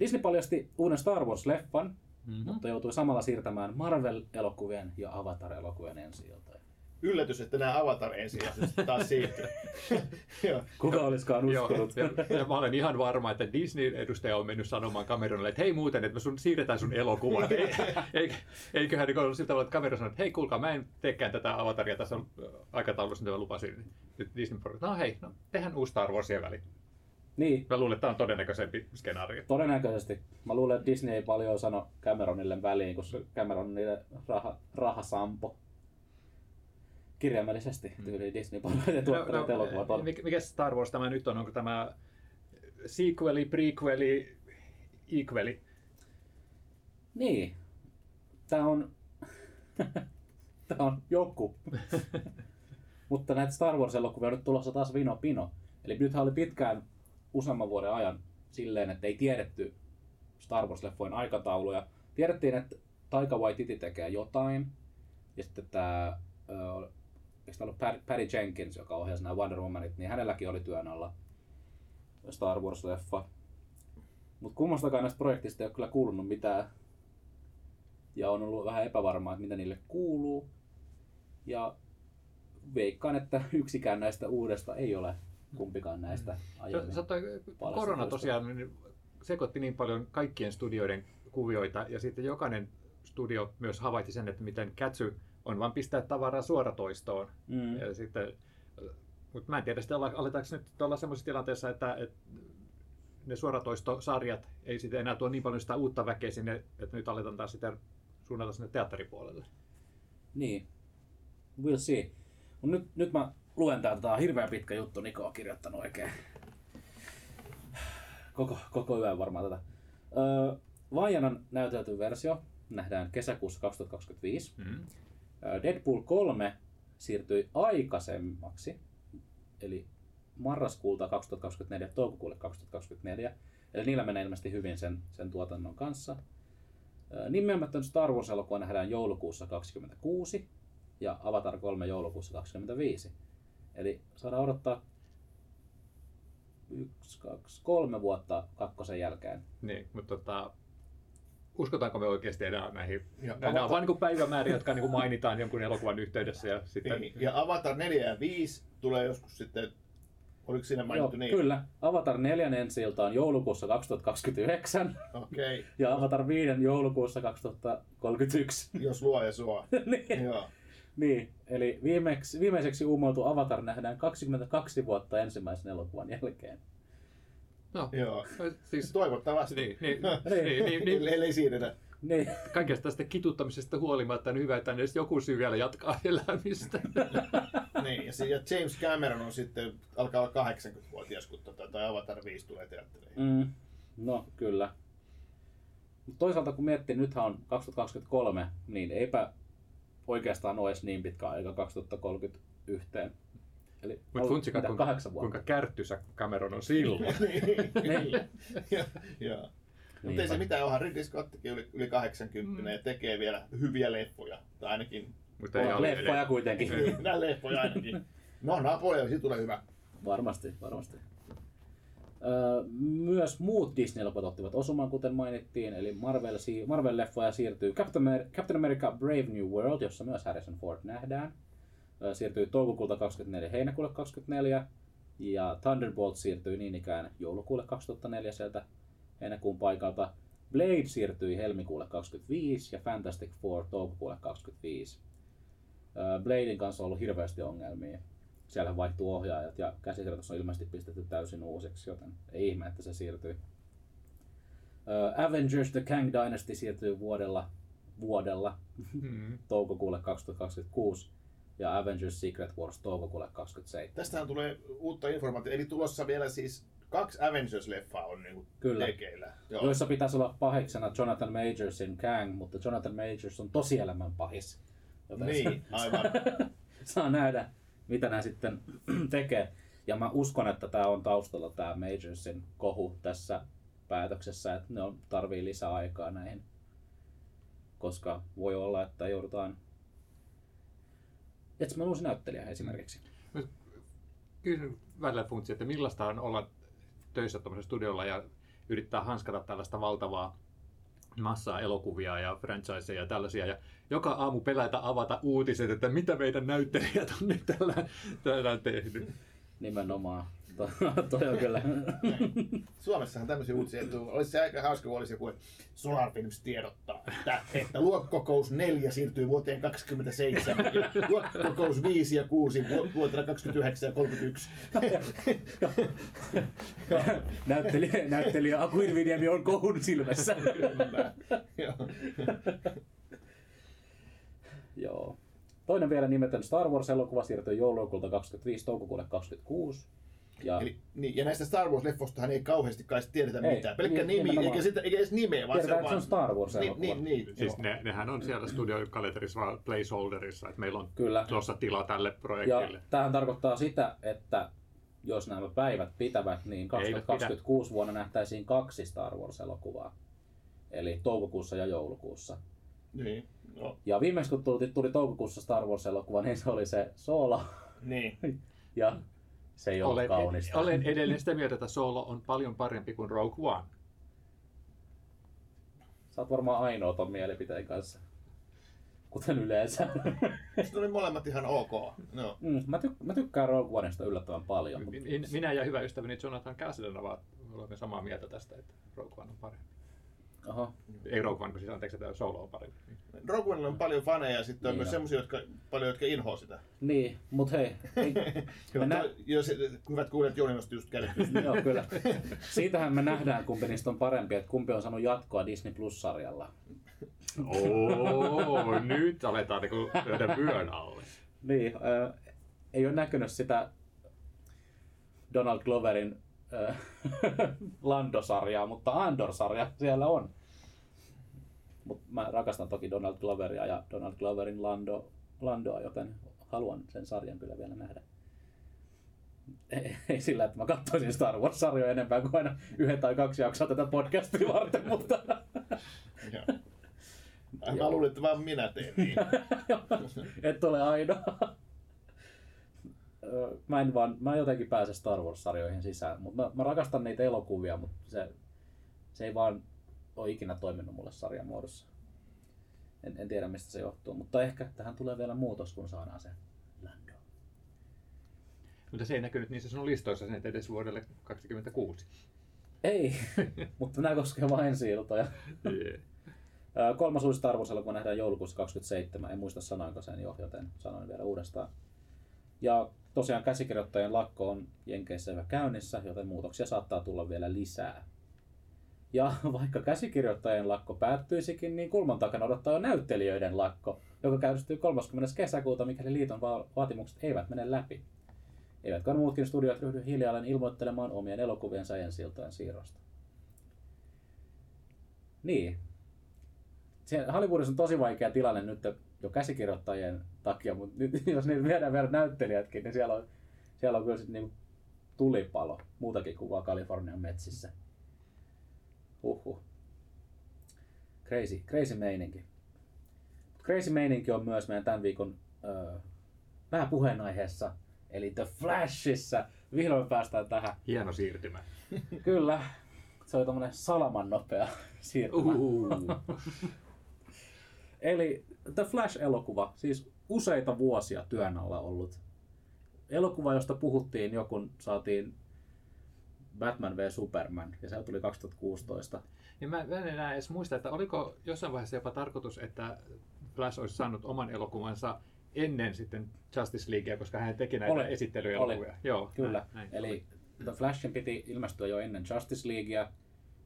Disney paljasti uuden Star Wars-leffan, Mm-hmm. mutta joutui samalla siirtämään Marvel-elokuvien ja Avatar-elokuvien ensi iltaan. Yllätys, että nämä Avatar ensin taas siirtyy. Joo. Kuka olisikaan Joo, uskonut? ja, ja mä olen ihan varma, että Disney-edustaja on mennyt sanomaan Cameronille, että hei muuten, että me sun, siirretään sun elokuvan. Ei, ei, eiköhän niin ollut sillä tavalla, että Cameron sanoi, että hei kuulkaa, mä en teekään tätä avataria tässä on aikataulussa, mitä mä lupasin. Nyt Disney sanoi, no hei, no tehdään uusi Star Warsien väliin. Niin, Mä luulen, että tämä on todennäköisempi skenaario. todennäköisesti. Mä luulen, että Disney ei paljon sano Cameronille väliin, koska Cameron on niille raha, rahasampo. Kirjaimellisesti tyyliin Disney parhaiten tuottaneet elokuvat on. No, mikä, mikä Star Wars tämä nyt on? Onko tämä sequeli, prequeli, equeli? Niin. Tää on... Tää on joku. Mutta näitä Star Wars-elokuvia on nyt tulossa taas vino pino. Eli nythän oli pitkään useamman vuoden ajan silleen, että ei tiedetty Star Wars-leffojen aikatauluja. Tiedettiin, että Taika Waititi tekee jotain. Ja sitten tämä, eikö ollut Pat- Patty Jenkins, joka ohjasi nämä Wonder Womanit, niin hänelläkin oli työn alla Star Wars-leffa. Mutta kummastakaan näistä projektista ei ole kyllä kuulunut mitään. Ja on ollut vähän epävarmaa, että mitä niille kuuluu. Ja veikkaan, että yksikään näistä uudesta ei ole kumpikaan näistä aiemmin. Sä, toi, korona tosiaan niin sekoitti niin paljon kaikkien studioiden kuvioita ja sitten jokainen studio myös havaitsi sen, että miten kätsy on vain pistää tavaraa suoratoistoon. Mm. Ja sitten, mutta mä en tiedä, sitten aletaanko nyt olla sellaisessa tilanteessa, että, että ne suoratoistosarjat ei sitten enää tuo niin paljon sitä uutta väkeä sinne, että nyt aletaan taas sitä suunnata sinne teatteripuolelle. Niin. We'll see. Mut nyt, nyt mä luen täältä, tää on hirveän pitkä juttu, Niko on kirjoittanut oikein. Koko, koko yön varmaan tätä. Öö, Vaijanan näytelty versio nähdään kesäkuussa 2025. Mm-hmm. Deadpool 3 siirtyi aikaisemmaksi, eli marraskuulta 2024 toukokuulle 2024. Eli niillä menee ilmeisesti hyvin sen, sen tuotannon kanssa. Nimeämätön Star Wars-elokuva nähdään joulukuussa 26 ja Avatar 3 joulukuussa 25. Eli saadaan odottaa yksi, kaksi, kolme vuotta kakkosen jälkeen. Niin, mutta tota, uskotaanko me oikeasti enää näihin? Ja Nämä Avatar- on vain niin päivämääriä, jotka niin mainitaan jonkun elokuvan yhteydessä. Ja sitten, Niin. Ja Avatar 4 ja 5 tulee joskus sitten, oliko siinä mainittu Joo, niin? Kyllä. Avatar 4 ensi on joulukuussa 2029 Okei, okay. ja Avatar 5 joulukuussa 2031. jos luo ja suo. niin, Joo. Niin, eli viimeksi, viimeiseksi uumoiltu Avatar nähdään 22 vuotta ensimmäisen elokuvan jälkeen. no, Joo. siis, Toivottavasti. niin, niin, Niin. niin, niin, niin, Ellei siirretä. Niin, kaikesta tästä kituttamisesta huolimatta on hyvä, että edes joku syy vielä jatkaa elämistä. Niin, ja, se, ja James Cameron on sitten, alkaa olla 80-vuotias, kun tota, toi Avatar 5 tulee teatteriin. mm, no kyllä. Mutta toisaalta kun miettii, nythän on 2023, niin eipä oikeastaan ole edes niin pitkä aika 2030 yhteen. Eli Mutta funtsikaa, mitä, kuinka, kahdeksan vuotta. kuinka kärttysä Cameron on silloin. Niin. Joo. Joo. Mutta Niinpä. ei se mitään, onhan Ridley Scottikin yli, yli 80 Mm. ja tekee vielä hyviä leffoja. Tai ainakin Mutta ei ole leffoja kuitenkin. Nämä leffoja ainakin. No, Napoleon, siitä tulee hyvä. Varmasti, varmasti. Myös muut Disney-leffat ottivat osuman, kuten mainittiin, eli Marvel, Marvel-leffoja siirtyy Captain, Captain America Brave New World, jossa myös Harrison Ford nähdään. Siirtyy toukokuulta 24 heinäkuulle 24, ja Thunderbolt siirtyi niin ikään joulukuulle 2004 sieltä heinäkuun paikalta. Blade siirtyi helmikuulle 25 ja Fantastic Four toukokuulle 25. Öö, Bladein kanssa on ollut hirveästi ongelmia siellä vaihtuu ohjaajat ja käsikirjoitus on ilmeisesti pistetty täysin uusiksi, joten ei ihme, että se siirtyy. Ö, Avengers The Kang Dynasty siirtyy vuodella, vuodella Mm. toukokuulle 2026 ja Avengers Secret Wars toukokuulle 27. Tästähän tulee uutta informaatiota. Eli tulossa vielä siis kaksi Avengers-leffaa on niinku Kyllä. tekeillä. Joo. Joissa pitäisi olla pahiksena Jonathan Majorsin Kang, mutta Jonathan Majors on tosielämän pahis. Joten Niin, aivan. saa nähdä, mitä nämä sitten tekee. Ja mä uskon, että tämä on taustalla tämä Majorsin kohu tässä päätöksessä, että ne on, tarvii lisää aikaa näihin. Koska voi olla, että joudutaan etsimään uusi näyttelijä esimerkiksi. Kyllä välillä funtsi, että millaista on olla töissä tuollaisella studiolla ja yrittää hanskata tällaista valtavaa massaa elokuvia ja franchiseja ja tällaisia. Ja joka aamu pelätä avata uutiset, että mitä meidän näyttelijät on nyt tällä, tällä tehnyt. Nimenomaan. To, toi on kyllä. Suomessahan tämmöisiä uutisia, että olisi se aika hauska, kun olisi joku että Solar Films tiedottaa, että, että luokkokokous 4 siirtyy vuoteen 27, ja luokkokokous 5 ja 6 vu- vuotena 29 ja 31. näyttelijä, näyttelijä Aku Hirviniemi on kohun silmässä. Kyllä. Joo. Toinen vielä nimetön Star Wars-elokuva siirtyy joulukuulta 25 toukokuulle 26. Ja Eli, niin, ja näistä Star Wars-leffostahan ei kauheasti kai tiedetä Ei, mitään. Pelkkä niin- nimi, eikä, sitä, eikä edes nimeä, vaan Tiedetään, se on että se on vaan... Star Wars-elokuva. Niin, niin, niin. Siis ne, nehän on siellä studiokalenterissa vaan placeholderissa, että meillä on Kyllä. tuossa tila tälle Ja projektille. tämähän tarkoittaa sitä, että jos nämä päivät pitävät, niin 2026 vuonna nähtäisiin kaksi Star Wars-elokuvaa. Eli toukokuussa ja joulukuussa. Niin, no, Ja viimeksi kun tuli, tuli toukokuussa Star Wars-elokuva, niin se oli se Solo. niin. Ja se ei ollut Olen, kaunista. olen edelleen sitä mieltä, että Solo on paljon parempi kuin Rogue One. Sä oot varmaan ainoa ton mielipiteen kanssa. Kuten yleensä. Sitten oli molemmat ihan ok. No. Mm, mä, tyk- mä tykkään Rogue Onesta yllättävän paljon. Mutta... Min- Minä ja hyvä ystäväni Jonathan Cassidy ovat olemme samaa mieltä tästä, että Rogue One on parempi. Oho. Ei Rogue One, kun siis anteeksi, että Solo on parempi. Rogue Onella on paljon faneja ja sitten on Niin myös semmoisia, jotka, paljon, jotka inhoa sitä. Niin, mut hei. Ei, Joo, nä- jos, hyvät kuulijat, Jouni nosti just kädet. Joo, kyllä. Siitähän me nähdään, kumpi niistä on parempi, että kumpi on saanut jatkoa Disney Plus-sarjalla. Oo, nyt aletaan niinku lyödä vyön alle. Niin, äh, ei ole näkynyt sitä Donald Gloverin Lando-sarjaa, mutta Andor-sarja siellä on. Mut mä rakastan toki Donald Gloveria ja Donald Gloverin Lando, Landoa, joten haluan sen sarjan kyllä vielä nähdä. Ei, sillä, että mä katsoisin Star Wars-sarjoja enempää kuin aina yhden tai kaksi jaksoa tätä podcastia varten, mutta Mä luulin, että vaan minä teen niin. et ole ainoa. Mä en vaan, mä en jotenkin pääse Star Wars-sarjoihin sisään, mutta mä, mä, rakastan niitä elokuvia, mutta se, se ei vaan ole ikinä toiminut mulle sarjan muodossa. En, en tiedä mistä se johtuu, mutta ehkä tähän tulee vielä muutos, kun saadaan se Lando. Mutta se ei näkynyt niissä sun listoissa sen edes vuodelle 2026. Ei, mutta nämä koskee vain ensi iltoja. Yeah. Kolmas uusi Star Wars-elokuva nähdään joulukuussa 27. En muista sanoinko sen jo, joten sanoin vielä uudestaan. Ja tosiaan käsikirjoittajien lakko on Jenkeissä yhä käynnissä, joten muutoksia saattaa tulla vielä lisää. Ja vaikka käsikirjoittajien lakko päättyisikin, niin kulman takana odottaa jo näyttelijöiden lakko, joka käynnistyy 30. kesäkuuta, mikäli liiton va- vaatimukset eivät mene läpi. Eivätkä muutkin studiot ryhdy hiljalleen ilmoittelemaan omien elokuviensa ensi siirrosta. Niin, se, Hollywoodissa on tosi vaikea tilanne nyt jo käsikirjoittajien takia, mutta nyt jos niitä viedään vielä näyttelijätkin, niin siellä on, siellä on kyllä sit niinku tulipalo, muutakin kuin vaan Kalifornian metsissä. Huhhuh. Crazy, crazy meininki. Crazy meininki on myös meidän tämän viikon öö, pääpuheenaiheessa, eli The Flashissa. Vihdoin päästään tähän. Hieno siirtymä. Kyllä, se oli tommonen salaman nopea siirtymä. Uhu. Eli The Flash-elokuva, siis useita vuosia työn alla ollut elokuva, josta puhuttiin jo kun saatiin Batman v Superman, ja se tuli 2016. Niin mä, mä en enää edes muista, että oliko jossain vaiheessa jopa tarkoitus, että Flash olisi saanut oman elokuvansa ennen sitten Justice Leaguea, koska hän teki näitä Oli. esittelyelokuvia. Joo, Kyllä, näin, näin. eli The Flashin piti ilmestyä jo ennen Justice Leaguea,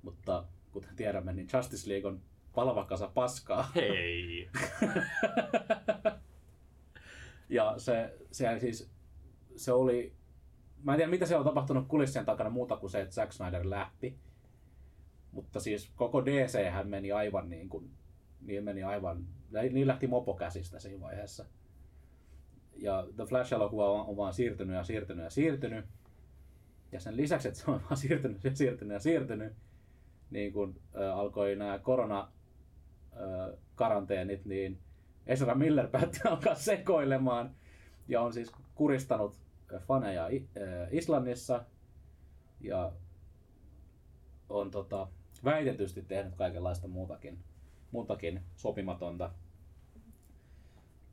mutta kuten tiedämme, niin Justice League on palava kasa paskaa. Hei! Ja se, se siis, se oli, mä en tiedä mitä siellä on tapahtunut kulissien takana muuta kuin se, että Zack Snyder lähti. Mutta siis koko DC hän meni aivan niin kuin, niin meni aivan, niin lähti mopo käsistä siinä vaiheessa. Ja The Flash-elokuva on, on vaan siirtynyt ja siirtynyt ja siirtynyt. Ja sen lisäksi, että se on vaan siirtynyt ja siirtynyt ja siirtynyt, niin kun äh, alkoi nämä korona karanteenit, niin Ezra Miller päätti alkaa sekoilemaan ja on siis kuristanut faneja äh, Islannissa ja on tota, väitetysti tehnyt kaikenlaista muutakin, muutakin sopimatonta.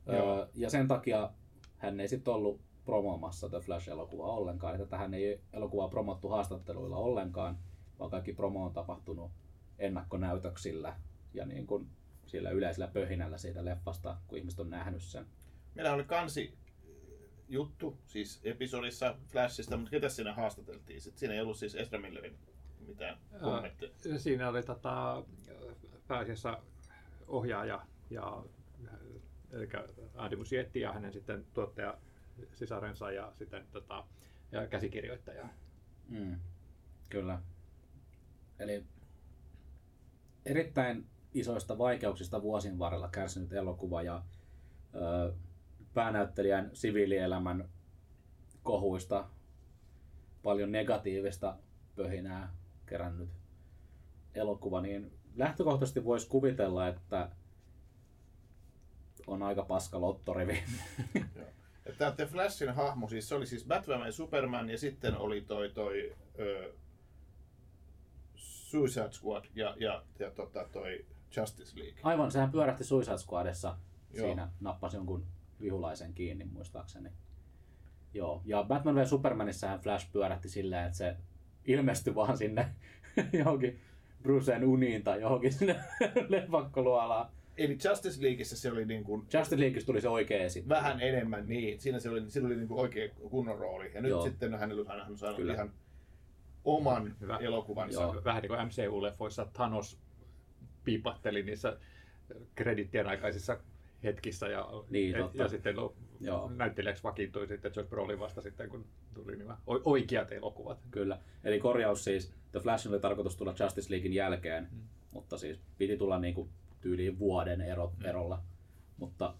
Joo. Öö, ja sen takia hän ei sitten ollut promoomassa The Flash-elokuvaa ollenkaan. Että tähän ei elokuvaa promottu haastatteluilla ollenkaan, vaan kaikki promo on tapahtunut ennakkonäytöksillä ja niin kuin sillä yleisellä pöhinällä siitä leffasta, kun ihmiset on nähnyt sen. Meillä oli kansi juttu, siis episodissa Flashista, mutta ketä siinä haastateltiin? Sitten siinä ei ollut siis Ezra Millerin mitään kommentteja. Siinä oli tota, pääasiassa ohjaaja ja eli Andy Muschietti ja hänen sitten tuottaja sisarensa ja sitten tota, ja käsikirjoittaja. Mm, kyllä. Eli erittäin isoista vaikeuksista vuosien varrella kärsinyt elokuva ja ö, päänäyttelijän siviilielämän kohuista paljon negatiivista pöhinää kerännyt elokuva, niin lähtökohtaisesti voisi kuvitella, että on aika paska lottorivi. Tämä The Flashin hahmo, siis se oli siis Batman ja Superman ja sitten oli toi, toi ö, Suicide Squad ja, ja, ja tota, toi Justice League. Aivan, sehän pyörähti Suicide Squadissa. Joo. Siinä nappasi jonkun vihulaisen kiinni muistaakseni. Joo, ja Batman v Supermanissahan Flash pyörähti silleen, että se ilmestyi vaan sinne johonkin Bruceen uniin tai johonkin sinne lepakkoluolaan. Eli Justice Leagueissä se oli niin kuin Justice Leagueissa tuli se oikea esittely. vähän enemmän niin. Siinä se oli, sillä oli niin kuin oikein kunnon rooli. Ja nyt Joo. sitten hänellä hän on saanut Kyllä. ihan oman Hyvä. elokuvansa. Joo. Vähän niin kuin MCU-leffoissa Thanos piipatteli niissä kredittien aikaisissa hetkissä ja, Niin, ja, totta. ja sitten no, Joo. näyttelijäksi vakiintui sitten Josh Brolin vasta sitten, kun tuli nämä oikeat elokuvat. Kyllä. Eli korjaus siis, The Flashin oli tarkoitus tulla Justice Leaguein jälkeen, Mm. mutta siis piti tulla niinku tyyliin vuoden ero, erolla. Mutta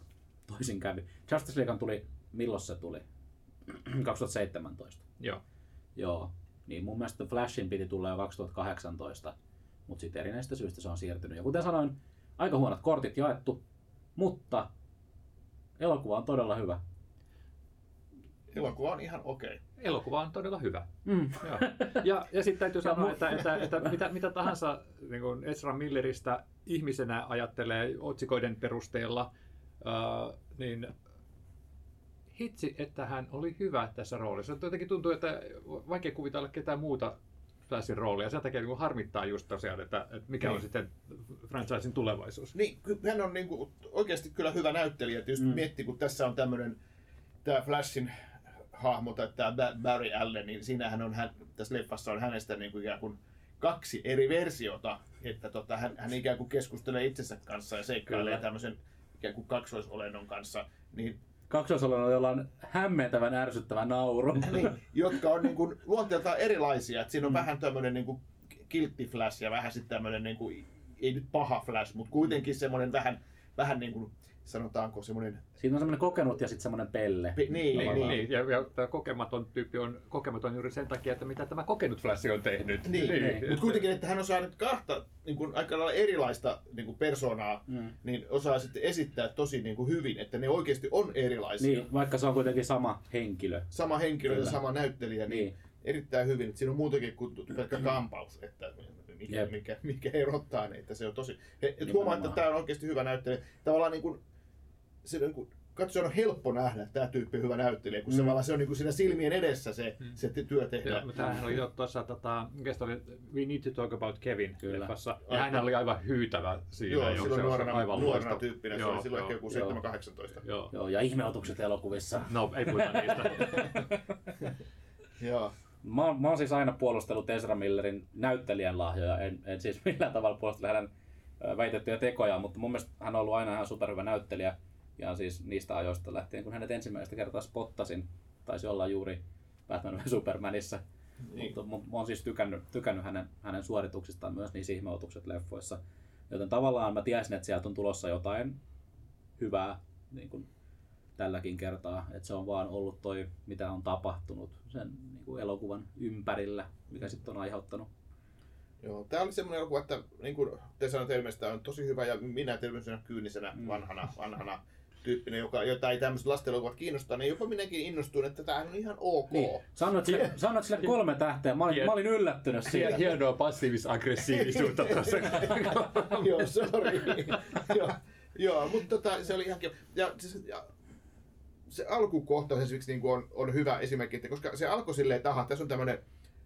toisin kävi. Justice League tuli, milloin se tuli? 2017. Joo. Joo. Niin mun mielestä Flashin piti tulla jo 2018, mutta sitten erinäisistä syistä se on siirtynyt. Ja kuten sanoin, aika huonot kortit jaettu, mutta elokuva on todella hyvä. Elokuva on ihan okei. Elokuva on todella hyvä. Mm. Joo. Ja, ja sitten täytyy sanoa, että, että, että mitä, mitä tahansa niin kuin Ezra Milleristä ihmisenä ajattelee otsikoiden perusteella, ää, niin hitsi, että hän oli hyvä tässä roolissa. Jotenkin tuntuu, että vaikea kuvitella ketään muuta Flashin roolia. Sen takia niin kuin harmittaa just tosiaan, että, että mikä on Niin. sitten franchisin tulevaisuus. Niin, hän on niinku oikeasti kyllä hyvä näyttelijä. Tietysti Mm. miettii, kun tässä on tämmöinen tämä Flashin hahmo tai tämä Barry Allen, niin siinähän on hän, tässä leffassa on hänestä niin kuin ikään kuin kaksi eri versiota, että tota, hän, hän ikään kuin keskustelee itsensä kanssa ja seikkailee tämmöisen ikään kuin kaksoisolennon kanssa, niin, Kaksoisolon jolla on hämmentävän ärsyttävä nauru. niin, jotka on niin kuin luonteeltaan erilaisia. Että siinä on Mm. vähän tämmöinen niin kuin kiltti Flash ja vähän sitten tämmöinen niin kuin ei nyt paha Flash, mutta kuitenkin semmoinen vähän, vähän niin kuin, sanotaanko semmoinen, Siinä on semmoinen kokenut ja sitten semmoinen pelle. Pe- niin, Niin, niin, niin, ja, ja tämä kokematon tyyppi on kokematon juuri sen takia, että mitä tämä kokenut Flash on tehnyt. Niin, Niin. niin. mutta kuitenkin, että hän osaa nyt kahta niin kuin, aika lailla erilaista niin kuin persoonaa, Mm. niin osaa sitten esittää tosi niin kuin hyvin, että ne oikeasti on erilaisia. Niin, vaikka se on kuitenkin sama henkilö. Sama henkilö ja Kyllä. sama näyttelijä, niin, Niin. erittäin hyvin. Että siinä on muutakin kuin pelkkä kampaus, että mikä, Jep. mikä, mikä erottaa ne, että se on tosi... Et huomaa, että tämä on oikeasti hyvä näyttelijä. Tavallaan niin kuin, se niin kuin, katsojan on helppo nähdä, että tämä tyyppi on hyvä näyttelijä, kun Mm. se, se on niin kuin siinä silmien edessä se, Mm. se työ tehdään. mutta hän oli jo tuossa, tota, mikä se oli, We Need to Talk About Kevin Kyllä. leffassa. Ja hän oli aivan hyytävä siinä. Joo, jo. silloin Se on nuorena, aivan nuorena loistava. tyyppinä, se Joo, oli silloin ehkä joo, joku joo. 7-18. Joo. Joo, ja ihmeotukset elokuvissa. No, ei puhuta niistä. Joo. Mä, mä oon siis aina puolustellut Ezra Millerin näyttelijän lahjoja, en, en siis millään tavalla puolustele hänen väitettyjä tekoja, mutta mun mielestä hän on ollut aina ihan superhyvä näyttelijä. Ja siis niistä ajoista lähtien, kun hänet ensimmäistä kertaa spottasin, taisi olla juuri Batman v Supermanissa. Niin. Mutta mu- mä oon siis tykännyt, tykännyt hänen, hänen suorituksistaan myös niissä ihmeotukset leffoissa. Joten tavallaan mä tiesin, että sieltä on tulossa jotain hyvää niin kuin tälläkin kertaa. Että se on vaan ollut toi, mitä on tapahtunut sen niin kuin elokuvan ympärillä, mikä sitten on aiheuttanut. Joo, tämä oli semmoinen elokuva, että niin kuin te sanoitte ilmeisesti, on tosi hyvä ja minä tämmöisenä kyynisenä Mm. vanhana, vanhana tyyppinen, joka, jota ei tämmöiset lasten elokuvat kiinnostaa, niin jopa minäkin innostuin, että tämä on ihan ok. Niin, sanoit sille, sanoit sille kolme tähteä, mä olin, mä olin yllättynyt siitä. Hienoa passiivis-aggressiivisuutta tuossa. Joo, sorry. joo, joo, mutta tota, se oli ihan kiva. Ja, siis, ja se alkukohtaus esimerkiksi niin on, on hyvä esimerkki, että koska se alkoi silleen, että aha, tässä on tämmöinen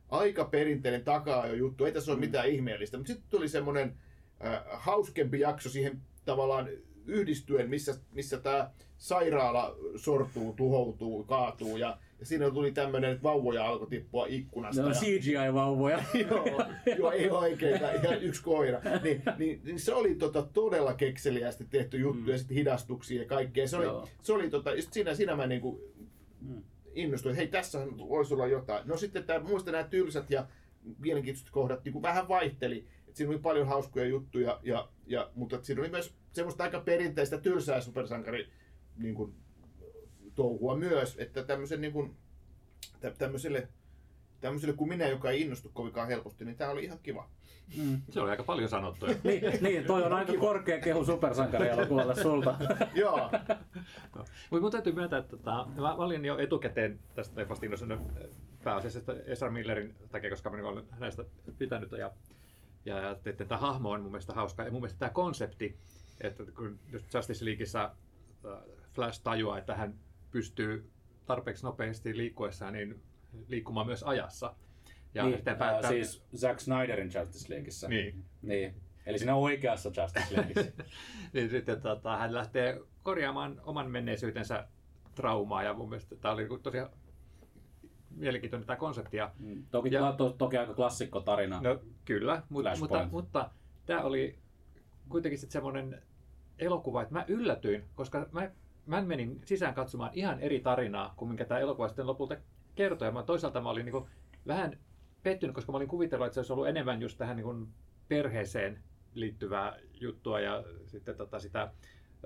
aika perinteinen takaa jo juttu, ei tässä ole mitään ihmeellistä, mutta sitten tuli semmoinen äh, hauskempi jakso siihen tavallaan yhdistyen, missä, missä tämä sairaala sortuu, tuhoutuu, kaatuu ja, ja siinä tuli tämmöinen, että vauvoja alkoi tippua ikkunasta. Ne on ja- CGI-vauvoja. joo, joo, ei oikeita, ja yksi koira. Niin, niin, niin se oli tota, todella kekseliästi tehty juttu, Mm. ja sitten hidastuksia ja kaikkea. Se oli, Joo. se oli tota, just siinä, siinä mä niinku Mm. innostuin, että hei, tässä voisi olla jotain. No sitten tää, muista nämä tylsät ja mielenkiintoiset kohdat niin vähän vaihteli. Et siinä oli paljon hauskoja juttuja, ja, ja, mutta siinä oli myös semmoista aika perinteistä tylsää supersankari niin kuin, touhua myös, että tämmöisen niin kuin, tä- tämmöiselle, tämmöiselle kuin minä, joka ei innostu kovinkaan helposti, niin tämä oli ihan kiva. Mm. Se oli aika paljon sanottu. Niin, niin, toi on aika korkea kehu supersankarielokuvalle sulta. Joo, Mutta mun täytyy myöntää, että tota, mä, mä olin jo etukäteen tästä leffasta innostunut äh, pääasiassa Ezra Millerin takia, koska mä olen hänestä pitänyt. Ja, ja, ja että tämä hahmo on mun mielestä hauska. Ja mun mielestä tämä konsepti, että kun just Justice Leagueissa äh, Flash tajuaa, että hän pystyy tarpeeksi nopeasti liikkuessaan niin liikkumaan myös ajassa. Ja niin, ää, päättää, siis Zack Snyderin Justice Leagueissa. Niin. niin. Eli siinä oikeassa Justice Leagueissa. niin sitten tota, hän lähtee korjaamaan oman menneisyytensä traumaa ja mun mielestä tämä oli niinku tosi mielenkiintoinen tämä konsepti. Ja, Mm, toki, Ja- to, toki aika klassikko tarina. no kyllä, mut, mutta, Flashpoint. mutta tämä oli kuitenkin sitten semmoinen elokuva, että mä yllätyin, koska mä, mä menin sisään katsomaan ihan eri tarinaa kuin minkä tämä elokuva sitten lopulta kertoi. Ja mä, toisaalta mä olin niinku vähän pettynyt, koska mä olin kuvitellut, että se olisi ollut enemmän just tähän niinku perheeseen liittyvää juttua ja sitten tota sitä,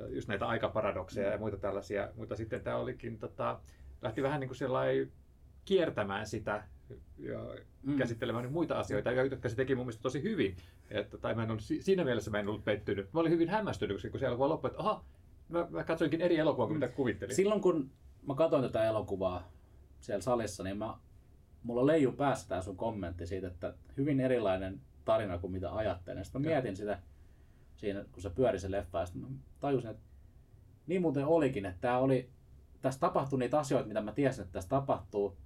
just näitä aikaparadokseja ja muita tällaisia, mutta sitten tämä olikin, tota, lähti vähän niin kuin kiertämään sitä ja Mm. käsittelemään nyt muita asioita, jotka se teki mun mielestä tosi hyvin. Että, tai mä en ollut, si- siinä mielessä mä en ollut pettynyt. Mä olin hyvin hämmästynyt, kun se elokuva loppui, että aha, mä, mä katsoinkin eri elokuvaa kuin mitä kuvittelin. Silloin kun mä katsoin tätä elokuvaa siellä salissa, niin mä, mulla leiju päässä tää sun kommentti siitä, että hyvin erilainen tarina kuin mitä ajattelin. Sitten mä mietin sitä siinä, kun se pyöri se leffa, ja sitten mä tajusin, että niin muuten olikin, että tää oli, tässä tapahtui niitä asioita, mitä mä tiesin, että tässä tapahtuu,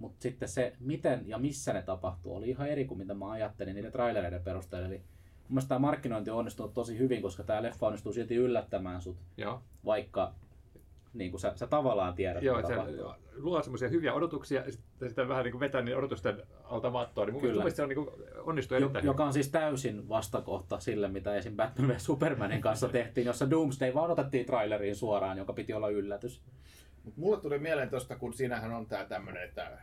mutta sitten se, miten ja missä ne tapahtuu, oli ihan eri kuin mitä mä ajattelin niiden trailereiden perusteella. Eli mun mielestä tämä markkinointi on onnistunut tosi hyvin, koska tämä leffa onnistuu silti yllättämään sut, Joo, vaikka niin kuin sä, sä tavallaan tiedät, Joo se tapahtuu. luo semmoisia hyviä odotuksia ja sitten sitä vähän niin kuin vetää niin odotusten alta mattoa. Niin mun Kyllä. mielestä se on niin kuin onnistuu Jo, erittäin joka on siis täysin vastakohta sille, mitä esim. Batman v Supermanin kanssa tehtiin, jossa Doomsday vaan otettiin traileriin suoraan, joka piti olla yllätys. Mut mulle tuli mieleen tuosta, kun siinähän on tää tämmönen, että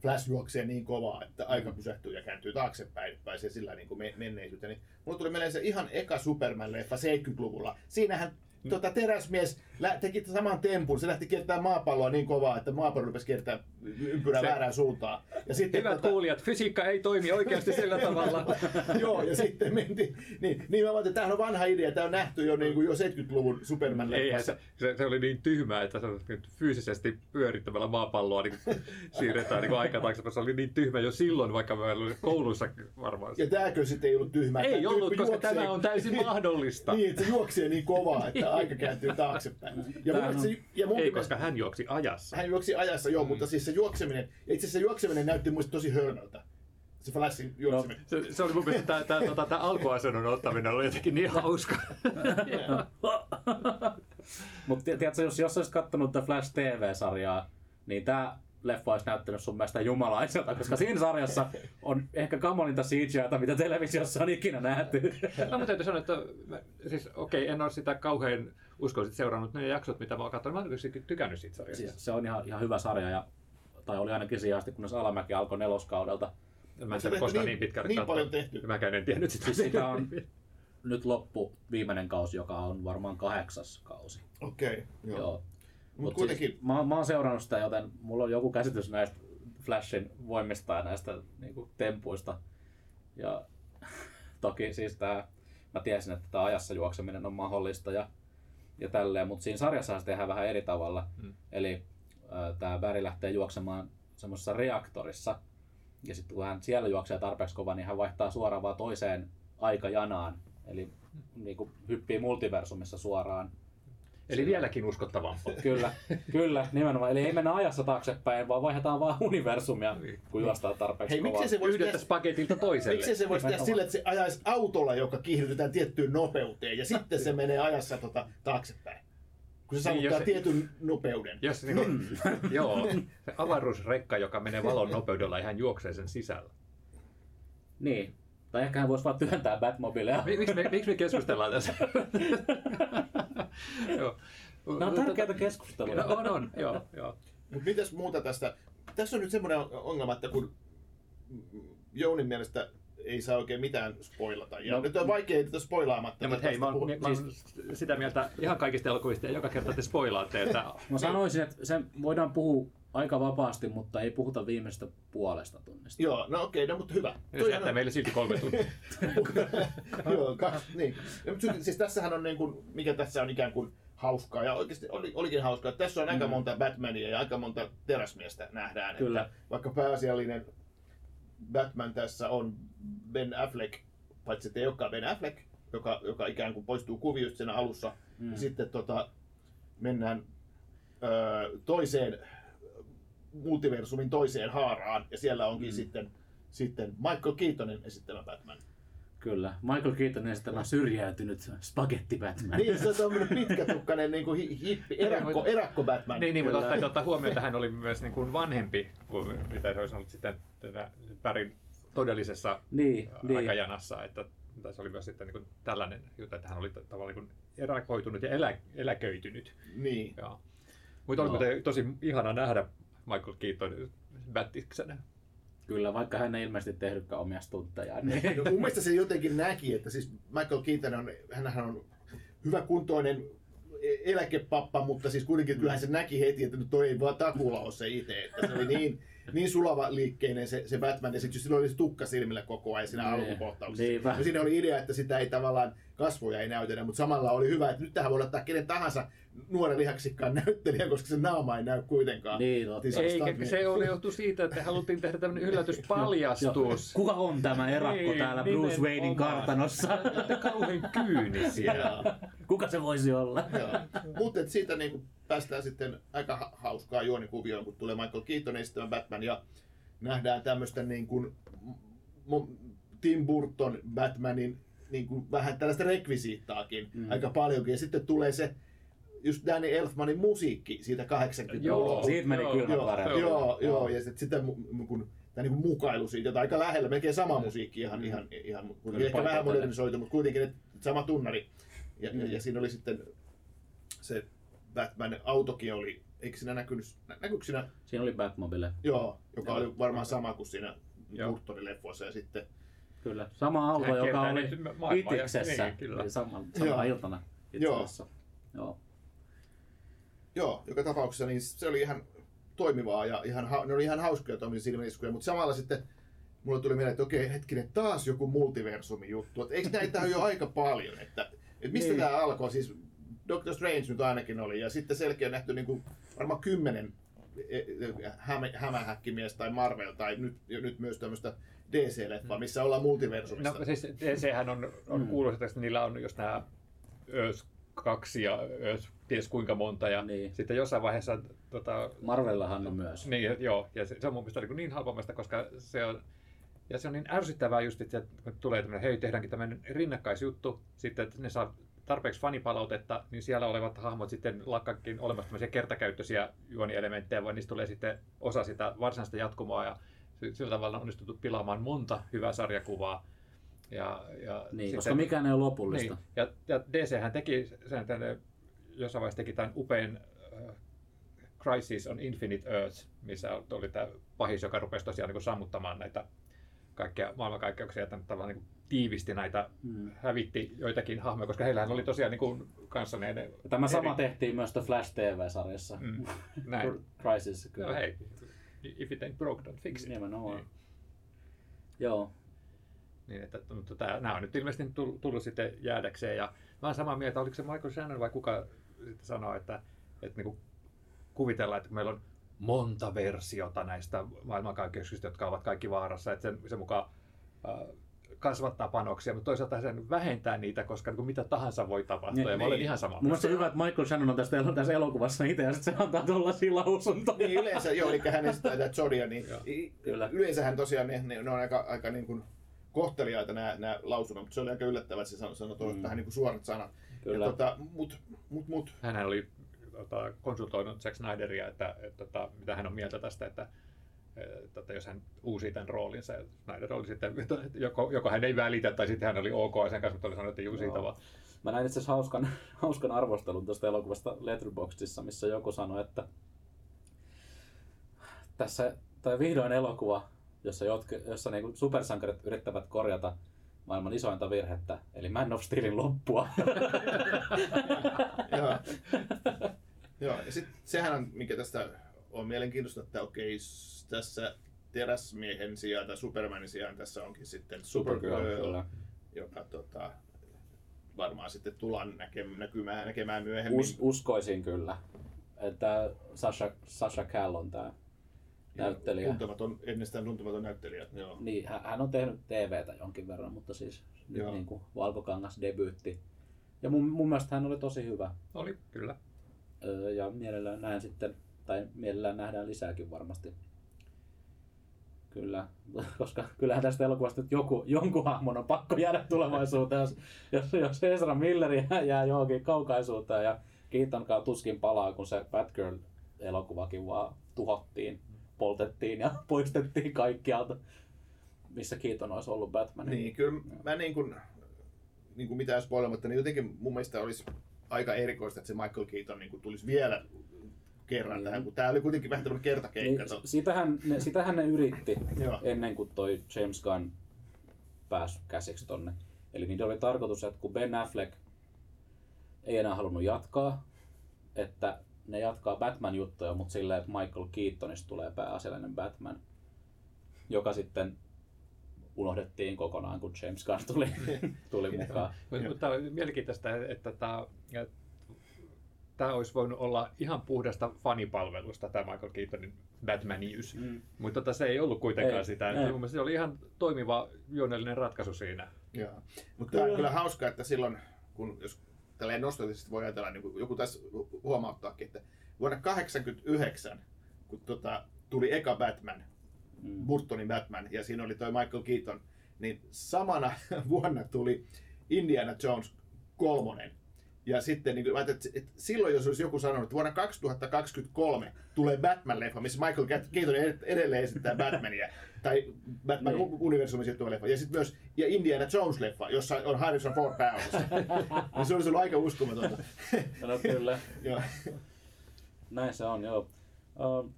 Flash juoksee niin kovaa, että aika pysähtyy ja kääntyy taaksepäin, että pääsee sillä niin kuin me- menneisyyteen. Niin mulla tuli mieleen se ihan eka Superman-leffa 70-luvulla. Siinähän tota, teräsmies teki saman tempun. Se lähti kiertämään maapalloa niin kovaa, että maapallo rupesi kiertämään ympyrää Se- väärään suuntaan. Ja sitten, Hyvät kuulijat, fysiikka ei toimi oikeasti sillä tavalla. Joo, ja sitten mentiin, niin, niin mä ajattelin, että tämähän on vanha idea, tämä on nähty jo, niin kuin jo 70-luvun superman Eihän se, se, se, oli niin tyhmää, että se nyt fyysisesti pyörittämällä maapalloa niin siirretään niin aika taaksepäin. Se oli niin tyhmä jo silloin, vaikka me oli koulussa varmaan. Ja tämäkö sitten ei ollut tyhmä? Ei Tämä ollut, koska juoksee- tämä on täysin mahdollista. Niin, että se juoksee niin kovaa, että aika kääntyy taaksepäin. Ja, mun, se, ja mun Ei, mielestä- koska hän juoksi ajassa. hän juoksi ajassa, joo, mutta siis se juokseminen, ja itse asiassa se juokseminen näytti muista tosi hölmöltä. Se Flashin juokseminen. Se, se oli mun mielestä tämä, tämä, tämä, tämä alkuasennon ottaminen oli jotenkin niin hauska. Mutta tiedätkö, jos, jos olisit kattonut tätä Flash TV-sarjaa, niin tämä leffa olisi näyttänyt sun mielestä jumalaiselta, koska siinä sarjassa on ehkä kamolinta CGItä, mitä televisiossa on ikinä nähty. No, mutta täytyy sanoa, että mä, siis okei, en ole sitä kauhean uskoisit seurannut ne jaksot, mitä mä oon katsonut. Mä oon kyllä tykännyt siitä sarjasta. Siis se on ihan, ihan hyvä sarja, ja, tai oli ainakin siihen asti, kunnes Alamäki alkoi neloskaudelta. Mä en Se tiedä koskaan niin- niin pitkälle niin katsoa. paljon tehty. Mäkään en tiennyt sitä. Siis sitä on nyt loppu viimeinen kausi, joka on varmaan kahdeksas kausi. Okei, okay, joo. Joo. Mut kuitenkin- siis, mä, mä oon seurannut sitä, joten mulla on joku käsitys näistä Flashin voimista ja näistä niinku, tempuista. Ja toki siis tää, mä tiesin, että tämä ajassa juokseminen on mahdollista ja, ja tälleen, mutta siinä sarjassa se tehdään vähän eri tavalla. Mm. Eli tämä Barry lähtee juoksemaan semmoisessa reaktorissa, ja sitten kun hän siellä juoksee tarpeeksi kova, niin hän vaihtaa suoraan vaan toiseen aikajanaan. Eli niin kuin hyppii multiversumissa suoraan Eli vieläkin uskottavampaa. Kyllä, kyllä, nimenomaan. Eli ei mennä ajassa taaksepäin, vaan vaihdetaan vaan universumia, kun juostaan tarpeeksi Hei, miksei se voisi tehdä, paketilta toiselle. miksei se voisi tehdä sillä, että se ajaisi autolla, joka kiihdytetään tiettyyn nopeuteen, ja sitten se menee ajassa tota, taaksepäin. Kun se Niin, saavuttaa se- tietyn nopeuden. Jos niin kuin, joo, se avaruusrekka, joka menee valon nopeudella ja hän juoksee sen sisällä. Niin. Tai ehkä hän voisi vaan työntää Batmobilea. Mi- Miksi me, miksi me keskustellaan tässä? joo. Nämä on tärkeitä keskusteluja. No, on, on, joo, joo. Mutta mitäs muuta tästä? Tässä on nyt semmoinen ongelma, että kun Jounin mielestä ei saa oikein mitään spoilata. Ja No, no, nyt on vaikea tätä spoilaamatta. No, mutta hei, mä oon, puhua. mä oon sitä mieltä ihan kaikista elokuvista ja joka kerta te spoilaatte, että Mä sanoisin, että sen voidaan puhua aika vapaasti, mutta ei puhuta viimeisestä puolesta tunnista. Joo, no okei, no mutta hyvä. se Toihan jättää on- meille silti kolme tuntia. Joo, kaksi, niin. Ja, mutta siis tässähän on niin kuin, mikä tässä on ikään kuin hauskaa, ja oikeasti oli, olikin hauskaa, että tässä on aika Mm. monta Batmania ja aika monta teräsmiestä nähdään. Kyllä. Että vaikka pääasiallinen Batman tässä on Ben Affleck, paitsi että ei olekaan Ben Affleck, joka, joka ikään kuin poistuu kuviosta siinä alussa, Mm. ja sitten tota, mennään öö, toiseen multiversumin toiseen haaraan, ja siellä onkin mm. sitten, sitten Michael Keatonin esittämä Batman. Kyllä. Michael Keatonin esittämä syrjäytynyt spagetti Batman. Niin, se on tämmöinen pitkätukkainen niin kuin hi- hippi, erakko, erakko Batman. niin, niin, mutta täytyy ottaa huomioon, että hän oli myös niin kuin vanhempi kuin mitä se olisi ollut sitten tätä Pärin todellisessa Niin, niin. aikajanassa. Että, tai se oli myös sitten niin kuin tällainen juttu, että hän oli tavallaan niin kuin erakoitunut ja elä, eläköitynyt. Niin. Joo. Mutta oli No. no. tosi ihana nähdä Michael Keaton Battiksenä. Kyllä, vaikka hän ei ilmeisesti tehnytkään omia stunttejaan. Niin. No, mun mielestä se jotenkin näki, että siis Michael Keaton on, hänhän on hyvä kuntoinen e- eläkepappa, mutta siis kuitenkin kyllähän se näki heti, että nyt toi ei vaan takuulla ole se itse, että se oli niin, niin sulava liikkeinen se, se Batman, ja sitten silloin oli se tukka silmillä koko ajan siinä Niin. alkukohtauksessa. Niinpä. ja siinä oli idea, että sitä ei tavallaan kasvoja ei näytetä, mutta samalla oli hyvä, että nyt tähän voi ottaa kenen tahansa nuoren lihaksikkaan näyttelijä, koska se naama ei näy kuitenkaan. Niin. Siis Eikä se oli johtu siitä, että haluttiin tehdä tämmöinen yllätyspaljastus. Kuka on tämä erakko Niin, täällä Bruce. Waynein kartanossa? Kauhean kyynisiä. Kuka se voisi olla? Mutta siitä niin kuin päästään sitten aika ha- hauskaa juonikuvioon, kun tulee Michael Keaton esittämään Batman ja nähdään tämmöistä niin kuin Tim Burton Batmanin niin kuin vähän tällaista rekvisiittaakin mm. aika paljonkin. Ja sitten tulee se just Danny Elfmanin musiikki siitä 80-luvulta. Joo, Siitä meni joo, kylmät Joo, joo, joo, Joo. ja sitten sitä kun, tämä niin kuin mukailu siitä, jota aika lähellä, melkein sama musiikki, ihan, ihan, ihan kuitenkin Kyllä, ehkä vähän modernisoitu, mutta kuitenkin että sama tunnari. Ja, Mm. ja, ja siinä oli sitten se Batman autokin oli eikö siinä näkynyt, nä- näkyykö siinä, Siinä oli Batmobile. joo, joka Joo. oli varmaan sama kuin siinä Joo. Burtonin leffoissa ja sitten Kyllä. Sama auto, Sehän joka oli Itiksessä. niin, kyllä. Eli sama, sama Joo. iltana itse asiassa. Joo. Joo, joka tapauksessa niin se oli ihan toimivaa ja ihan, ne oli ihan hauskoja tuommoisia silmäiskuja, mutta samalla sitten mulle tuli mieleen, että okei, hetkinen, taas joku multiversumi juttu. Että eikö näitä ole jo aika paljon? Että, että mistä Niin. tämä alkoi? Siis Doctor Strange nyt ainakin oli ja sitten selkeä nähty niin kuin varmaan kymmenen e- e- hämä, hämähäkkimies tai Marvel tai nyt, nyt myös tämmöistä DC-leffaa, missä ollaan multiversumissa. No siis DChän on, on mm. kuuluisa, että niillä on just nämä 2 ja ties kuinka monta. Ja Niin. sitten jossain vaiheessa tota, Marvellahan on myös. Niin, joo, ja se, se on mun mielestä niin, niin halpamasta, koska se on, ja se on niin ärsyttävää just, että kun tulee tämmöinen, hei tehdäänkin tämmöinen rinnakkaisjuttu, sitten että ne saa tarpeeksi fanipalautetta, niin siellä olevat hahmot sitten lakkakin olemassa tämmöisiä kertakäyttöisiä juonielementtejä, vaan niistä tulee sitten osa sitä varsinaista jatkumoa, ja sillä tavalla on onnistuttu pilaamaan monta hyvää sarjakuvaa. Ja, ja Niin, sitten- koska mikään ei ole lopullista. niin. Ja, ja DC hän teki sen, että ne jossain vaiheessa teki tämän upean äh, Crisis on Infinite Earth, missä oli tämä pahis, joka rupesi tosiaan niin sammuttamaan näitä kaikkia maailmankaikkeuksia ja tämän tavallaan niin tiivisti näitä, Mm. hävitti joitakin hahmoja, koska heillähän oli tosiaan niin kuin, kanssa ne, ne Tämä sama eri- tehtiin myös The Flash TV-sarjassa. Mm, näin. Cr- Crisis, No, kyllä. hei, if it ain't broke, don't fix it. Nimenomaan. Niin. Joo. Niin, että, mutta tämä, nämä on nyt ilmeisesti tullut, tullut sitten jäädäkseen. Ja mä oon samaa mieltä, oliko se Michael Shannon vai kuka sitten sanoi, että, että niin kuvitellaan, että meillä on monta versiota näistä maailmankaikkeuksista, jotka ovat kaikki vaarassa, että sen, sen mukaan äh, kasvattaa panoksia, mutta toisaalta sen vähentää niitä, koska niin kuin mitä tahansa voi tapahtua, Niin, ja mä olen niin. ihan sama. Mun mielestä se hyvä, että Michael Shannon on tästä, elo- tässä elokuvassa itse ja sitten se antaa tuollaisia lausuntoja. Niin yleensä, joo, eli hän esittää tätä Zodia, niin Kyllä. yleensähän tosiaan ne, ne, ne on aika, aika niin kuin kohteliaita nämä, nämä lausunnot, mutta se oli aika yllättävää, että se sanoi, sanoi Mm. tähän niin kuin suorat sanat. Kyllä. Ja tota, mut, mut, mut, Hän oli tota, konsultoinut Zack Snyderia, että, että, että mitä hän on mieltä tästä, että, että, että jos hän uusii tämän roolinsa, ja Snyder oli sitten, että joko, joko hän ei välitä, tai sitten hän oli ok sen kanssa, mutta oli sanonut, että siitä Joo. vaan. Mä näin itse asiassa hauskan, hauskan arvostelun tuosta elokuvasta Letterboxdissa, missä joku sanoi, että tässä tai vihdoin elokuva, jossa, jotke, jossa niinku supersankarit yrittävät korjata maailman isointa virhettä, eli Man of Steelin loppua. joo. joo, ja sit, sehän on, mikä tästä on mielenkiintoista, että okei, tässä teräsmiehen sijaan tai Supermanin sijaan tässä onkin sitten Supergirl, kyllä. joka tota, varmaan sitten tullaan näkemään, näkymään, näkemään myöhemmin. Us, uskoisin kyllä, että Sasha, Sasha Cal on tämä näyttelijä. Tuntematon, ennestään tuntematon näyttelijä. Joo. Niin, hän- hän on tehnyt TVtä jonkin verran, mutta siis nyt Joo. niin kuin Valkokangas debyytti. Ja mun, mun mielestä hän oli tosi hyvä. Oli, kyllä. Öö, ja mielellään näen sitten, tai mielellään nähdään lisääkin varmasti. Kyllä, koska kyllähän tästä elokuvasta nyt joku, jonkun hahmon on pakko jäädä tulevaisuuteen, jos, jos, jos Ezra Miller jää, jää johonkin kaukaisuuteen ja Keatonkaan tuskin palaa, kun se Batgirl-elokuvakin vaan tuhottiin, poltettiin ja poistettiin kaikkialta, missä Keaton olisi ollut Batman. Niin, kyllä mä niin kuin, niin kuin mitään spoilamatta, niin jotenkin mun mielestä olisi aika erikoista, että se Michael Keaton niin kuin tulisi vielä kerran Niin. tähän, kun tämä oli kuitenkin vähän tämmöinen kertakeikka. Niin, sitähän, ne, sitähän ne yritti ennen kuin toi James Gunn pääsi käsiksi tonne. Eli niiden oli tarkoitus, että kun Ben Affleck ei enää halunnut jatkaa, että ne jatkaa Batman-juttuja, mutta silleen, että Michael Keatonista tulee pääasiallinen Batman, joka sitten unohdettiin kokonaan, kun James Gunn tuli, tuli mukaan. Mutta on mielenkiintoista, että tämä, tämä olisi voinut olla ihan puhdasta fanipalvelusta, tämä Michael Keatonin Batmanius. Mm. Mutta tota, se ei ollut kuitenkaan Ei, sitä. ei. Mun se oli ihan toimiva juonellinen ratkaisu siinä. Joo. Mutta kyllä. kyllä hauskaa, että silloin, kun jos tälleen nostalgisesti voi ajatella, niin joku tässä hu- huomauttaakin, että vuonna 1989, kun tota, tuli eka Batman, Mm. Burtonin Batman, ja siinä oli toi Michael Keaton, niin samana vuonna tuli Indiana Jones kolmonen. Ja sitten niin kuin, mä ajattelin, että silloin jos olisi joku sanonut, että vuonna 2023 tulee Batman-leffa, missä Michael Keaton ed- edelleen esittää Batmania, tai Batman Niin. universumin sijoittuva leffa, ja sitten myös ja Indiana Jones-leffa, jossa on Harrison Ford pääosassa. niin se olisi ollut aika uskomatonta. No kyllä. Joo. näin se on, joo. Uh,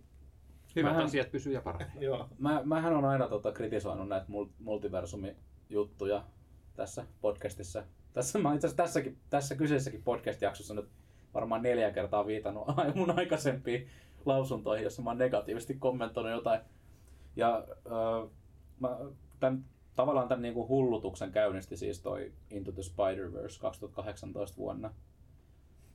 Hyvät Mähän- asiat pysyy ja paranee. Joo. mä, mähän on aina tota, kritisoinut näitä mul- multiversumi-juttuja tässä podcastissa. Tässä, mä itse asiassa tässäkin, tässä kyseisessäkin podcast-jaksossa nyt varmaan neljä kertaa viitannut mun aikaisempiin lausuntoihin, jossa mä oon negatiivisesti kommentoinut jotain. Ja äh, mä, tämän, tavallaan tämän niin kuin hullutuksen käynnisti siis toi Into the Spider-Verse 2018 vuonna.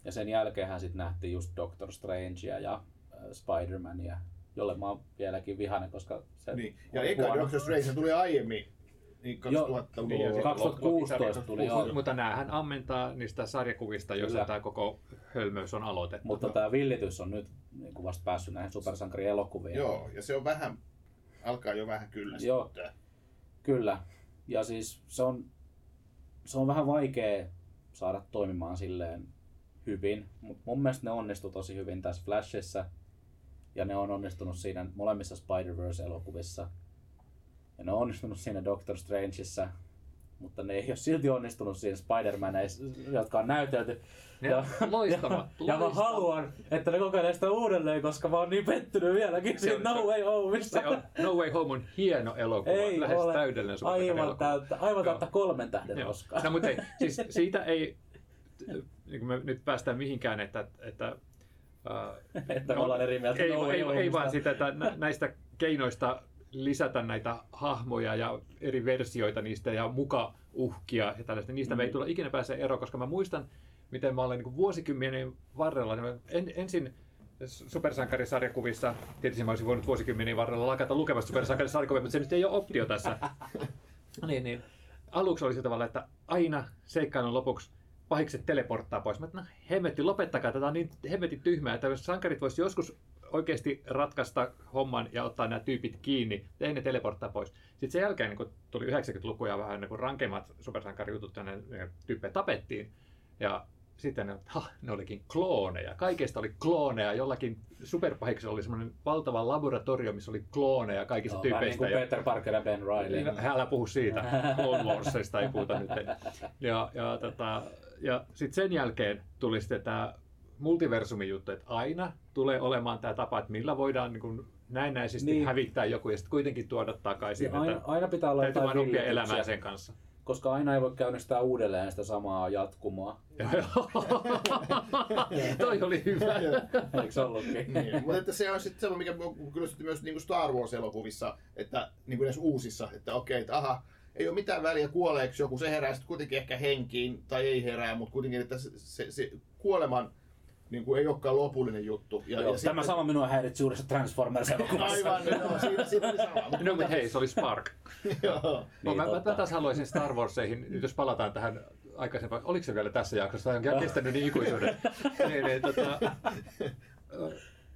Ja sen jälkeenhän sitten nähtiin just Doctor Strangea ja äh, Spider-Mania, jolle mä oon vieläkin vihainen, koska se Niin. Ja eka huono. Doctor Strange tuli aiemmin. Niin 2000-luvulla. Niin, ja sitten 2016 tuli joo. Mutta näähän ammentaa niistä sarjakuvista, joissa tämä koko hölmöys on aloitettu. Mutta tämä villitys on nyt niin kuin vasta päässyt näihin supersankarielokuviin. Joo, ja se on vähän, alkaa jo vähän kyllästyttää. Kyllä. Ja siis se on, se on vähän vaikea saada toimimaan silleen hyvin, mutta mun mielestä ne onnistu tosi hyvin tässä Flashissa. Ja ne on onnistunut siinä molemmissa Spider-Verse-elokuvissa. Ja ne on onnistunut siinä Doctor Strangeissa. Mutta ne ei ole silti onnistunut siinä Spider-Maneissa, jotka on näytelty. Ne- ja, loistavat, ja, ja mä haluan, että ne kokeilee sitä uudelleen, koska mä oon niin pettynyt vieläkin siinä No Way Homeissa. Se on, no Way Home on hieno elokuva, Ei lähes ole. täydellinen Aivan täyttä, aivan täyttä kolmen tähden Joo. Oscar. No mutta ei, siis siitä ei, niin kuin me nyt päästään mihinkään, että, että äh, Että me ollaan eri mieltä ei, No ei, ei Homeista. vaan sitä, että nä- näistä keinoista lisätä näitä hahmoja ja eri versioita niistä ja muka uhkia ja tällaista, niistä mm. me ei tulla ikinä pääse eroon, koska mä muistan, miten mä olen niin vuosikymmenen varrella, niin en, ensin supersankarisarjakuvissa, tietysti mä olisin voinut vuosikymmenen varrella lakata lukemasta supersankarisarjakuvia, mutta se nyt ei ole optio tässä. niin, niin. Aluksi oli se tavalla, että aina seikkailun lopuksi pahikset teleporttaa pois. Mä että, no hemmetti, lopettakaa, tätä on niin hemmetin tyhmää, että jos sankarit voisi joskus oikeasti ratkaista homman ja ottaa nämä tyypit kiinni, ei ne teleporttaa pois. Sitten sen jälkeen niin kun tuli 90-luku ja vähän niin rankemmat supersankarijutut ja ne, ne tyyppejä tapettiin. Ja sitten ne, ha, ne olikin klooneja. Kaikesta oli klooneja. Jollakin superpahiksella oli semmoinen valtava laboratorio, missä oli klooneja kaikista Joo, vähän niin tyypeistä. kuin Peter Parker ja Ben Riley. Niin, Älä puhu siitä. Clone Warsista ei puhuta nyt. Ja, ja, tota, ja sitten sen jälkeen tuli sitten tämä multiversumin juttu, että aina tulee olemaan tämä tapa, että millä voidaan niin kuin näennäisesti Niin. niin. hävittää joku ja sitten kuitenkin tuoda takaisin. Ja aina, että aina pitää olla täytyy jotain vain oppia elämään sen kanssa. koska aina ei voi käynnistää uudelleen sitä samaa jatkumoa. Toi oli hyvä. Eikö se ollutkin? niin, mutta että se on sitten semmoinen, mikä kyllästytti myös niin kuin Star Wars-elokuvissa, että niin kuin näissä uusissa, että okei, että aha, ei ole mitään väliä kuoleeko joku, se herää sitten kuitenkin ehkä henkiin tai ei herää, mutta kuitenkin, että se, se, se kuoleman niin kuin ei olekaan lopullinen juttu. Ja, Joo, ja tämä sama minua häiritsi uudessa Transformers-elokuvassa. Aivan, no, siinä, siinä oli sama. Mutta, No, mutta hei, se oli Spark. joo. Niin, Niin, mä, mä, totta. mä taas haluaisin Star Warseihin, nyt jos palataan tähän aikaisempaan, oliko se vielä tässä jaksossa, tai on kestänyt niin ikuisuuden. niin, niin, tota,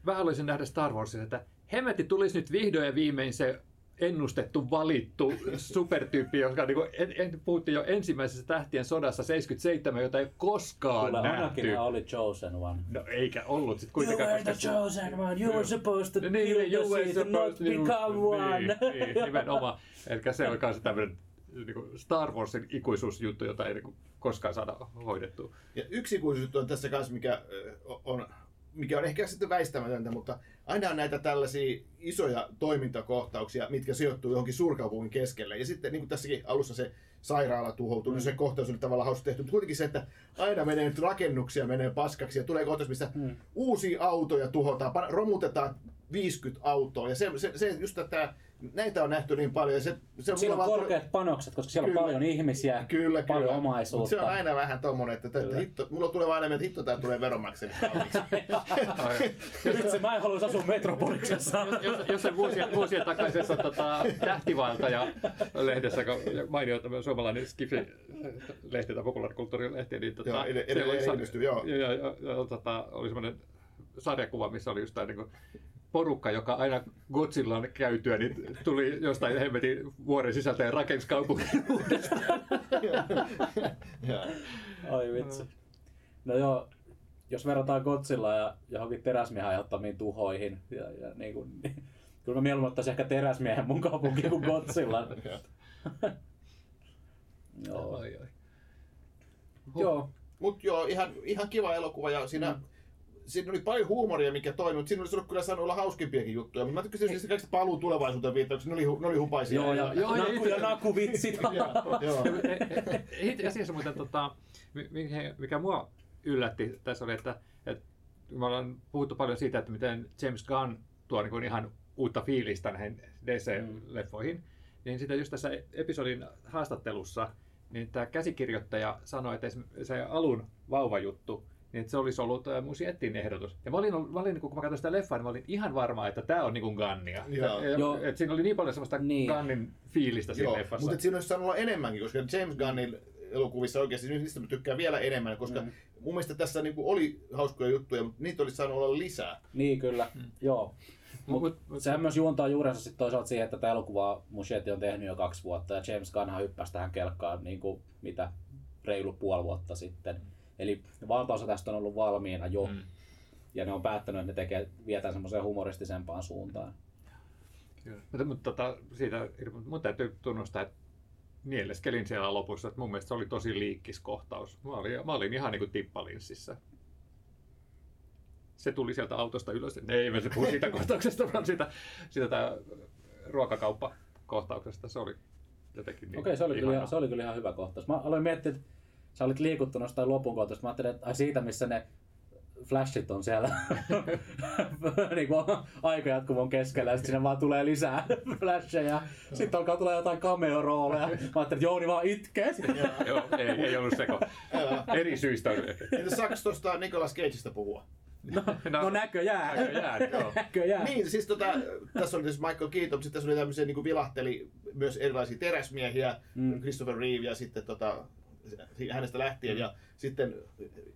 mä haluaisin nähdä Star Warsissa, että hemmetti tulisi nyt vihdoin ja viimein se ennustettu, valittu supertyyppi, joka niin kuin, en, en, puhuttiin jo ensimmäisessä tähtien sodassa 77, jota ei koskaan Kyllä nähty. Oli chosen one. No eikä ollut You kuitenkaan. were the chosen one, you were supposed to niin, kill niin, the you were seed, not supposed to- become one. Niin, niin, nimenomaan. Eli se on myös tämmöinen niin Star Warsin ikuisuusjuttu, jota ei niin koskaan saada hoidettua. Ja yksi ikuisuus on tässä kanssa, mikä on, mikä on ehkä sitten väistämätöntä, mutta aina on näitä tällaisia isoja toimintakohtauksia, mitkä sijoittuu johonkin suurkaupungin keskelle. Ja sitten niin kuin tässäkin alussa se sairaala tuhoutuu, niin se kohtaus on tavallaan hauska tehty. Mutta kuitenkin se, että aina menee nyt rakennuksia, menee paskaksi ja tulee kohtaus, missä Mm. uusia autoja tuhotaan, romutetaan 50 autoa. Ja se, se, se just tätä, näitä on nähty niin paljon. Ja se, se Siinä mulla on korkeat panokset, koska siellä Kyllä. on paljon ihmisiä, Kyllä, paljon kyllä. omaisuutta. Mut se on aina vähän tommonen, että, että hitto, mulla tulee aina mieleen, että hitto tää tulee veronmaksajille kalliiksi. Vitsi, mä en haluaisi asua Metropoliksessa. Jos, jos se vuosien, vuosien takaisessa tota, tähtivaeltaja lehdessä, kun mainio tämä suomalainen Skifi-lehti tai populaarikulttuurilehti, niin tota, Joo, ed- siellä edelleen oli- joo. Ja, ja, ja, ja tota, oli semmoinen sarjakuva, missä oli just tämä niin porukka, joka aina Godzillaan käytyä, niin tuli jostain hemmetin vuoren sisältä ja rakensi kaupungin uudestaan. Ai vitsi. No joo, jos verrataan Godzilla ja johonkin teräsmiehen aiheuttamiin tuhoihin, ja, ja niin kuin, niin, kyllä mä mieluummin ottaisin ehkä teräsmiehen mun kaupunkiin kuin Godzilla. Joo. Ai, ai. joo. Mut joo, ihan, ihan kiva elokuva ja siinä Mm. Siinä oli paljon huumoria, mikä toimi, mutta siinä olisi ollut kyllä saanut olla hauskimpiakin juttuja. Mutta mä tykkäsin niistä kaikista paluu tulevaisuuteen viittauksia, ne oli, ne oli hupaisia. Joo, ja, Joo, ja naku, itse- ja nakuvitsit. Joo, joo. Itse asiassa muuten, tota, mi- mikä, mua yllätti tässä oli, että, että me ollaan puhuttu paljon siitä, että miten James Gunn tuo niin ihan uutta fiilistä näihin DC-leffoihin, niin sitä just tässä episodin haastattelussa, niin tämä käsikirjoittaja sanoi, että se alun vauvajuttu, niin että se olisi ollut äh, Musietin ehdotus. Ja mä olin, mä olin niin kun mä katsoin sitä leffaa, niin mä olin ihan varma, että tämä on niin kuin Gunnia. Joo. Ja, Joo. että siinä oli niin paljon semmoista Niin. Gunnin fiilistä siinä Joo, leffassa. mutta siinä olisi saanut olla enemmänkin, koska James Gunnin elokuvissa oikeasti niin niistä mä tykkään vielä enemmän, koska Mm. mun mielestä tässä niinku oli hauskoja juttuja, mutta niitä olisi saanut olla lisää. niin kyllä, joo. Mut- Mut, mut- sehän myös juontaa juurensa sit toisaalta siihen, että tätä elokuvaa Muschietti on tehnyt jo kaksi vuotta ja James Gunnhan hyppäsi tähän kelkkaan niin kuin, mitä reilu puoli vuotta sitten. Eli valtaosa tästä on ollut valmiina jo Mm. ja ne on päättänyt, että ne tekee, vietään semmoiseen humoristisempaan suuntaan. Kyllä. Mutta, mutta tota, siitä, mun täytyy tunnustaa, että nieleskelin siellä lopussa, että mun mielestä se oli tosi liikkis kohtaus. Mä olin, mä olin ihan niin kuin tippalinssissä. Se tuli sieltä autosta ylös. Ne ei se puhu siitä kohtauksesta, vaan siitä, siitä tää ruokakauppakohtauksesta. Se oli jotenkin niin Okei, se, oli kyllä, ihanaa. ihan- se oli kyllä ihan hyvä kohtaus. Mä aloin miettiä, että sä olit liikuttunut jostain lopun kohtaista. Mä ajattelin, että ai siitä, missä ne flashit on siellä niin kuin aikajatkumon keskellä, ja sitten sinne vaan tulee lisää flasheja. Sitten alkaa tulla jotain cameo-rooleja. Mä ajattelin, että Jouni vaan itkee. Joo, ei, ei ollut seko. Eri syistä. Entä saaks tuosta Nicolas Cageista puhua? No, no näköjään. näköjään, joo. näköjään. Niin, siis tota, tässä oli siis Michael Keaton, mutta sitten tässä oli tämmöisiä niin vilahteli myös erilaisia teräsmiehiä, Mm. Christopher Reeve ja sitten tota, hänestä lähtien. Ja sitten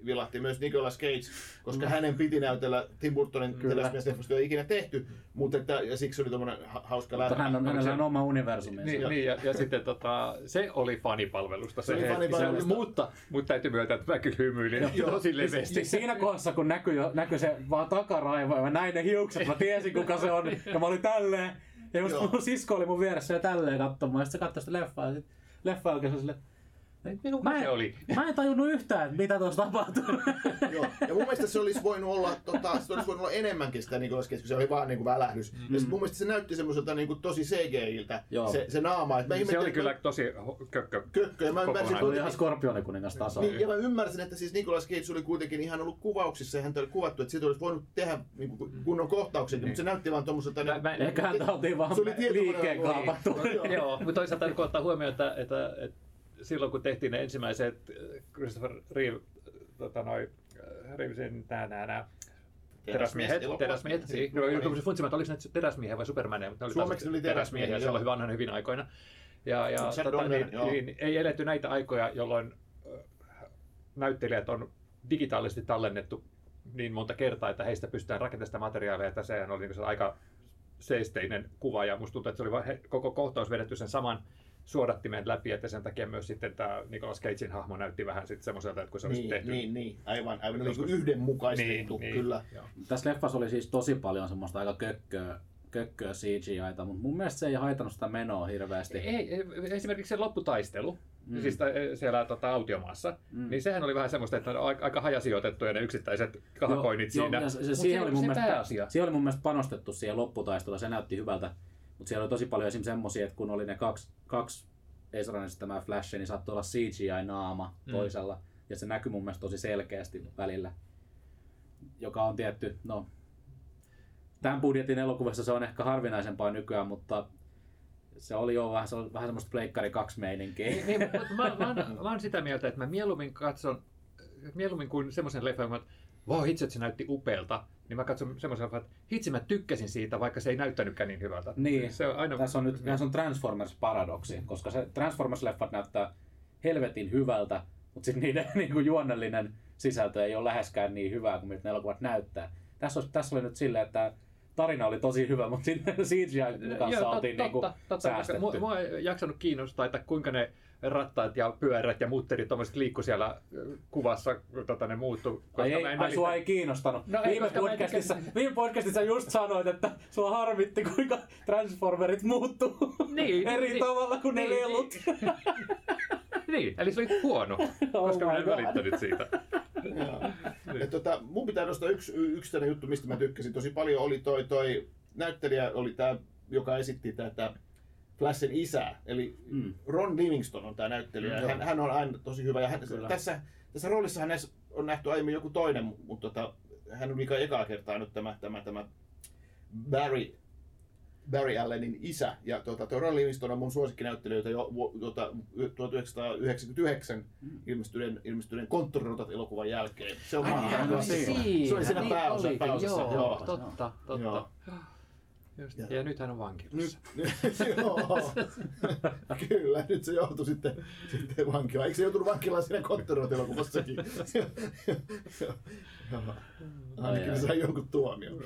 vilahti myös Nicolas Cage, koska hänen piti näytellä Tim Burtonin Mm. Kyllä. teräsmiesleffosta, ei ikinä tehty, mutta että, ja siksi oli tommonen ha- hauska Mutta läppä. hän on, hänellä on oma universumi. Niin, niin ja, ja, sitten tota, se oli fanipalvelusta se, Se oli fanipalvelusta. Se, mutta, mutta täytyy myöntää, että mä kyllä hymyilin tosi leveästi. Siis siinä kohdassa, kun näkyi, jo, näkyi se vaan takaraivo ja mä näin ne hiukset, mä tiesin kuka se on. Ja mä olin tälleen. Ja just mun sisko oli mun vieressä ja tälleen katsomaan. Ja sitten se katsoi sitä leffaa. Ja sit leffa alkoi silleen, Kuka mä se en, oli? mä en tajunnut yhtään, mitä tuossa tapahtuu. Joo. Ja mun mielestä se olisi voinut olla, tota, se olisi voinut olla enemmänkin sitä kun se oli vaan niin kuin välähdys. Mm. Ja sit mun mielestä se näytti semmoiselta niin kuin tosi CGI-iltä, Joo. se, se naama. Et mä Se oli kyllä tosi kökkö. kökkö. Ja mä ymmärsin. Se oli että ihan Skorpionikuningas taso. Niin, ja mä ymmärsin, että siis Nicolas Cage oli kuitenkin ihan ollut kuvauksissa ja häntä oli kuvattu, että siitä olisi voinut tehdä niin kuin kunnon kohtauksen, mutta se näytti vaan tommoselta... Mä- niin- mä- Ehkä häntä oltiin vaan Se liikkeen kaapattu. Joo. Joo, mutta toisaalta kun ottaa huomioon, että, että, että silloin kun tehtiin ne ensimmäiset äh, Christopher Reeve, tota noi, äh, Reevesin nää, nää, nää teräsmiehet, elokuvat. teräsmiehet, niin, no, Niin. että oliko ne teräsmiehiä vai supermaneja, mutta ne oli Suomeksi oli teräsmiehiä silloin joo. vanhan hyvin aikoina. Ja, ja tota, Donner, niin, niin, ei eletty näitä aikoja, jolloin äh, näyttelijät on digitaalisesti tallennettu niin monta kertaa, että heistä pystytään rakentamaan sitä materiaalia, että sehän oli niin se aika seisteinen kuva ja musta tuntuu, että se oli koko kohtaus vedetty sen saman suodattimen läpi, että sen takia myös sitten tämä Nicolas Cagein hahmo näytti vähän sitten semmoiselta, että kun se olisi Niin, tehty. niin, niin, aivan, aivan niin kuin yhdenmukaistettu, niin, kyllä. Joo. Tässä leffassa oli siis tosi paljon semmoista aika kökköä, kökköä CGI-ta, mutta mun mielestä se ei haitannut sitä menoa hirveästi. Ei, ei, esimerkiksi se lopputaistelu, Mm. siis tä- siellä tota, autiomaassa, Mm. niin sehän oli vähän semmoista, että on aika, aika hajasijoitettuja ne yksittäiset kahakoinnit Joo, siinä. joo, ja se, se, siihen, se oli mun se mielestä, siihen oli mun mielestä panostettu siihen lopputaisteluun, se näytti hyvältä. Mutta siellä oli tosi paljon esimerkiksi semmosia, että kun oli ne kaksi, kaksi Ezran tämä Flash, niin saattoi olla CGI-naama Mm. toisella. Ja se näkyy mun mielestä tosi selkeästi välillä. Joka on tietty, no tämän budjetin elokuvassa se on ehkä harvinaisempaa nykyään, mutta se oli jo vähän, se oli vähän semmoista Pleikkari 2 meininkiä. Niin, niin, mutta mä, mä, oon, mä oon sitä mieltä, että mä mieluummin katson, mieluummin kuin semmoisen leffan, että vau, hitsi, että se näytti upealta, niin mä katson semmoisen että hitsi, mä tykkäsin siitä, vaikka se ei näyttänytkään niin hyvältä. Niin, se on aina... Tässä on nyt tässä on Transformers-paradoksi, koska se Transformers-leffat näyttää helvetin hyvältä, mutta sitten niiden niin kuin juonnellinen sisältö ei ole läheskään niin hyvää kuin miltä ne elokuvat näyttää. Tässä, olisi, tässä oli nyt silleen, että tarina oli tosi hyvä, mutta sitten CGI kanssa Joo, oltiin totta, niin kuin totta, säästetty. mua, mua ei jaksanut kiinnostaa, että kuinka ne rattaat ja pyörät ja mutterit tuommoiset liikku siellä ö, kuvassa, tota ne muuttu. Ai, ei, mä en ai sua ei kiinnostanut. No ei, viime, koska en podcastissa, tykännyt- viime podcastissa just sanoit, että sua harmitti, kuinka Transformerit muuttuu Niin, eri niin, tavalla kuin ne niin, lelut. Niin, eli se oli huono, Oh koska mä en God. välittänyt siitä. Et tota, mun pitää nostaa yksi, yksi tämmöinen juttu, mistä mä tykkäsin tosi paljon, oli toi, toi näyttelijä, oli tämä, joka esitti tätä Flashin isää, eli Mm. Ron Livingston on tämä näyttelijä. Mm, hän, hän, on aina tosi hyvä. Ja hän, Kyllä. tässä, tässä roolissa hänessä on nähty aiemmin joku toinen, mutta tota, hän oli kai ekaa kertaa nyt tämä, tämä, tämä Barry, Barry Allenin isä. Ja tota, tuo Ron Livingston on mun suosikkinäyttelijöitä jo tota, 1999 ilmestyneen, ilmestyneen konttorirotat elokuvan jälkeen. Se on Ai, mahtava hän on klassikko. siinä. Se oli siinä niin pääosa, olikin, pääosassa. Joo, Joo. totta, totta. Joo. Just, Ja- ja nyt hän on vankilassa. Nyt, joo. Kyllä, nyt se joutui sitten, sitten vankilaan. Eikö se joutunut vankilaan siinä konttorirotelokuvassakin? Joo. Ainakin se sai jonkun tuomion.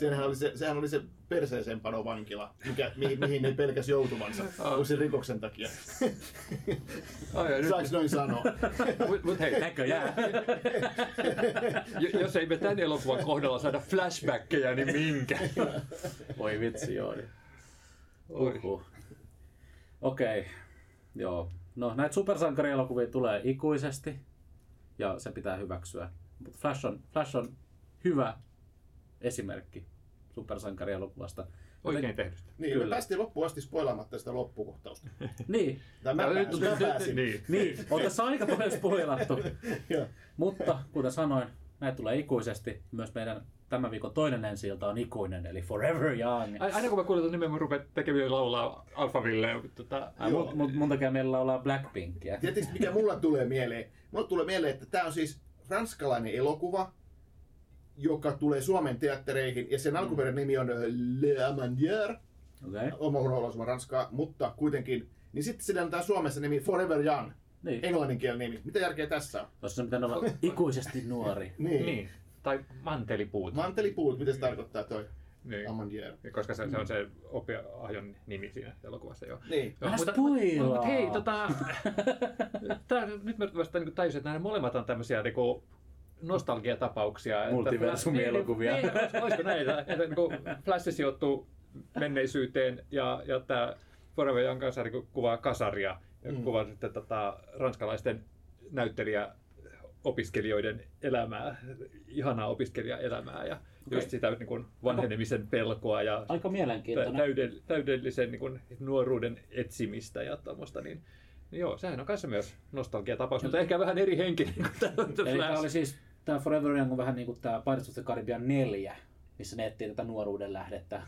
Sehän oli se, sehän oli se perseeseen pano vankila, mikä, mihin, mihin ne pelkäs joutuvansa oh. sen rikoksen takia. Ja nyt, Saanko noin sanoa? mut, mut hei, Näköjään. jos ei me tämän elokuvan kohdalla saada flashbackkejä, niin minkä? Voi vitsi, joo. niin. Uhuh. Okei, joo. No näitä supersankarielokuvia tulee ikuisesti ja se pitää hyväksyä. Mutta Flash on, Flash on hyvä esimerkki supersankarielokuvasta. Oikein tehdystä. Niin, Kyllä. me päästiin loppuun asti spoilaamatta sitä loppukohtausta. Niin, Tai mä, pääsin, nyt- mä nyt- pääsin. Niin. niin, on tässä aika paljon spoilattu. Joo. Mutta kuten sanoin, näitä tulee ikuisesti. Myös meidän tämän viikon toinen ensi on ikuinen, eli Forever Young. Ai- Aina kun mä kuulen tuon nimen, mä rupean tekemään laulaa Alphaville. Tota, mut, mut, mun takia meillä laulaa Blackpinkia. Tiedätkö, mikä mulla tulee mieleen? Mulla tulee mieleen, että tämä on siis ranskalainen elokuva, joka tulee Suomen teattereihin, ja sen alkuperäinen nimi on äh, Le Amandier, Okei. oma huono ranskaa, mutta kuitenkin. Niin sitten sillä on tämä Suomessa nimi Forever Young, Niin. englanninkielinen nimi. Mitä järkeä tässä on? Tuossa pitänyt olla ikuisesti nuori. Niin. Niin. Tai mantelipuut. Mantelipuut, mitä se tarkoittaa toi niin. Amandier? Koska se, se on se oppiahjon nimi siinä elokuvassa. Joo. Niin. Joo, mutta, spoilaa. mutta, hei, tota, tää, nyt mä vasta niin tajusin, että nämä molemmat on tämmöisiä niin nostalgiatapauksia. Multiversumielokuvia. Niin, niin, olis- olisiko näitä? Että niin kuin Flash sijoittuu menneisyyteen ja, ja tämä Forever Young kanssa niin kuvaa kasaria ja Mm. kuvaa sitten tota, ranskalaisten näyttelijä opiskelijoiden elämää, ihanaa opiskelijaelämää ja Okei. just sitä niin kuin vanhenemisen pelkoa ja Aika mielenkiintoinen. täydell- täydellisen niin kuin, nuoruuden etsimistä ja tämmöistä, niin, niin joo, sehän on kanssa myös nostalgiatapaus, mutta ehkä vähän eri henkinen kuin tämä The Eli tämä oli siis, tämä Forever Young on vähän niin kuin tämä Pirates of the Caribbean 4, missä ne etsii tätä nuoruuden lähdettä.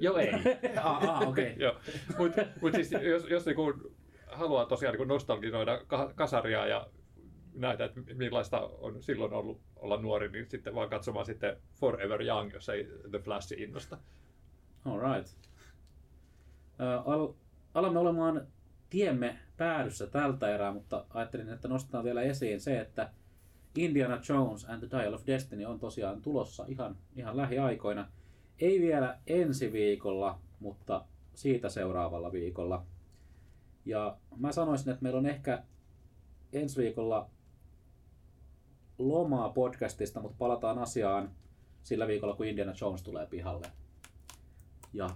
Joo, ei. ah, ah, okei. joo. Mutta mut siis jos, jos niinku haluaa tosiaan niinku nostalginoida ka- kasaria ja näitä, että millaista on silloin ollut olla nuori, niin sitten vaan katsomaan sitten Forever Young, jos ei The Flash innosta. Alright. Ö, Al- alamme olemaan tiemme päädyssä tältä erää, mutta ajattelin, että nostetaan vielä esiin se, että Indiana Jones and the Dial of Destiny on tosiaan tulossa ihan, ihan lähiaikoina. Ei vielä ensi viikolla, mutta siitä seuraavalla viikolla. Ja mä sanoisin, että meillä on ehkä ensi viikolla lomaa podcastista, mutta palataan asiaan sillä viikolla, kun Indiana Jones tulee pihalle. Ja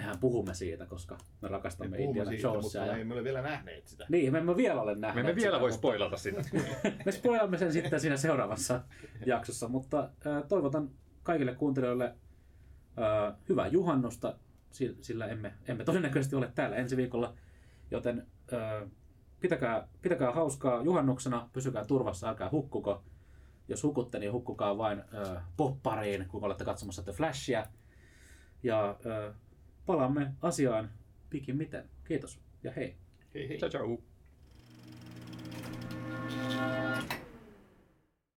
mehän puhumme siitä, koska me Me rakastamme puhumme Indiana siitä, Jonesia. mutta Ja... me emme ole vielä nähneet sitä. Niin, me emme vielä ole Me nähneet emme vielä sitä, voi spoilata sitä. me spoilamme sen sitten siinä seuraavassa jaksossa, mutta äh, toivotan kaikille kuuntelijoille äh, hyvää juhannusta, si- sillä emme, emme todennäköisesti ole täällä ensi viikolla, joten äh, pitäkää, pitäkää hauskaa juhannuksena, pysykää turvassa, älkää hukkuko. Jos hukutte, niin hukkukaa vain äh, poppariin, kun olette katsomassa The Flashia. Ja äh, palaamme asiaan pikimmiten. Kiitos ja hei! Hei hei. Ciao, ciao.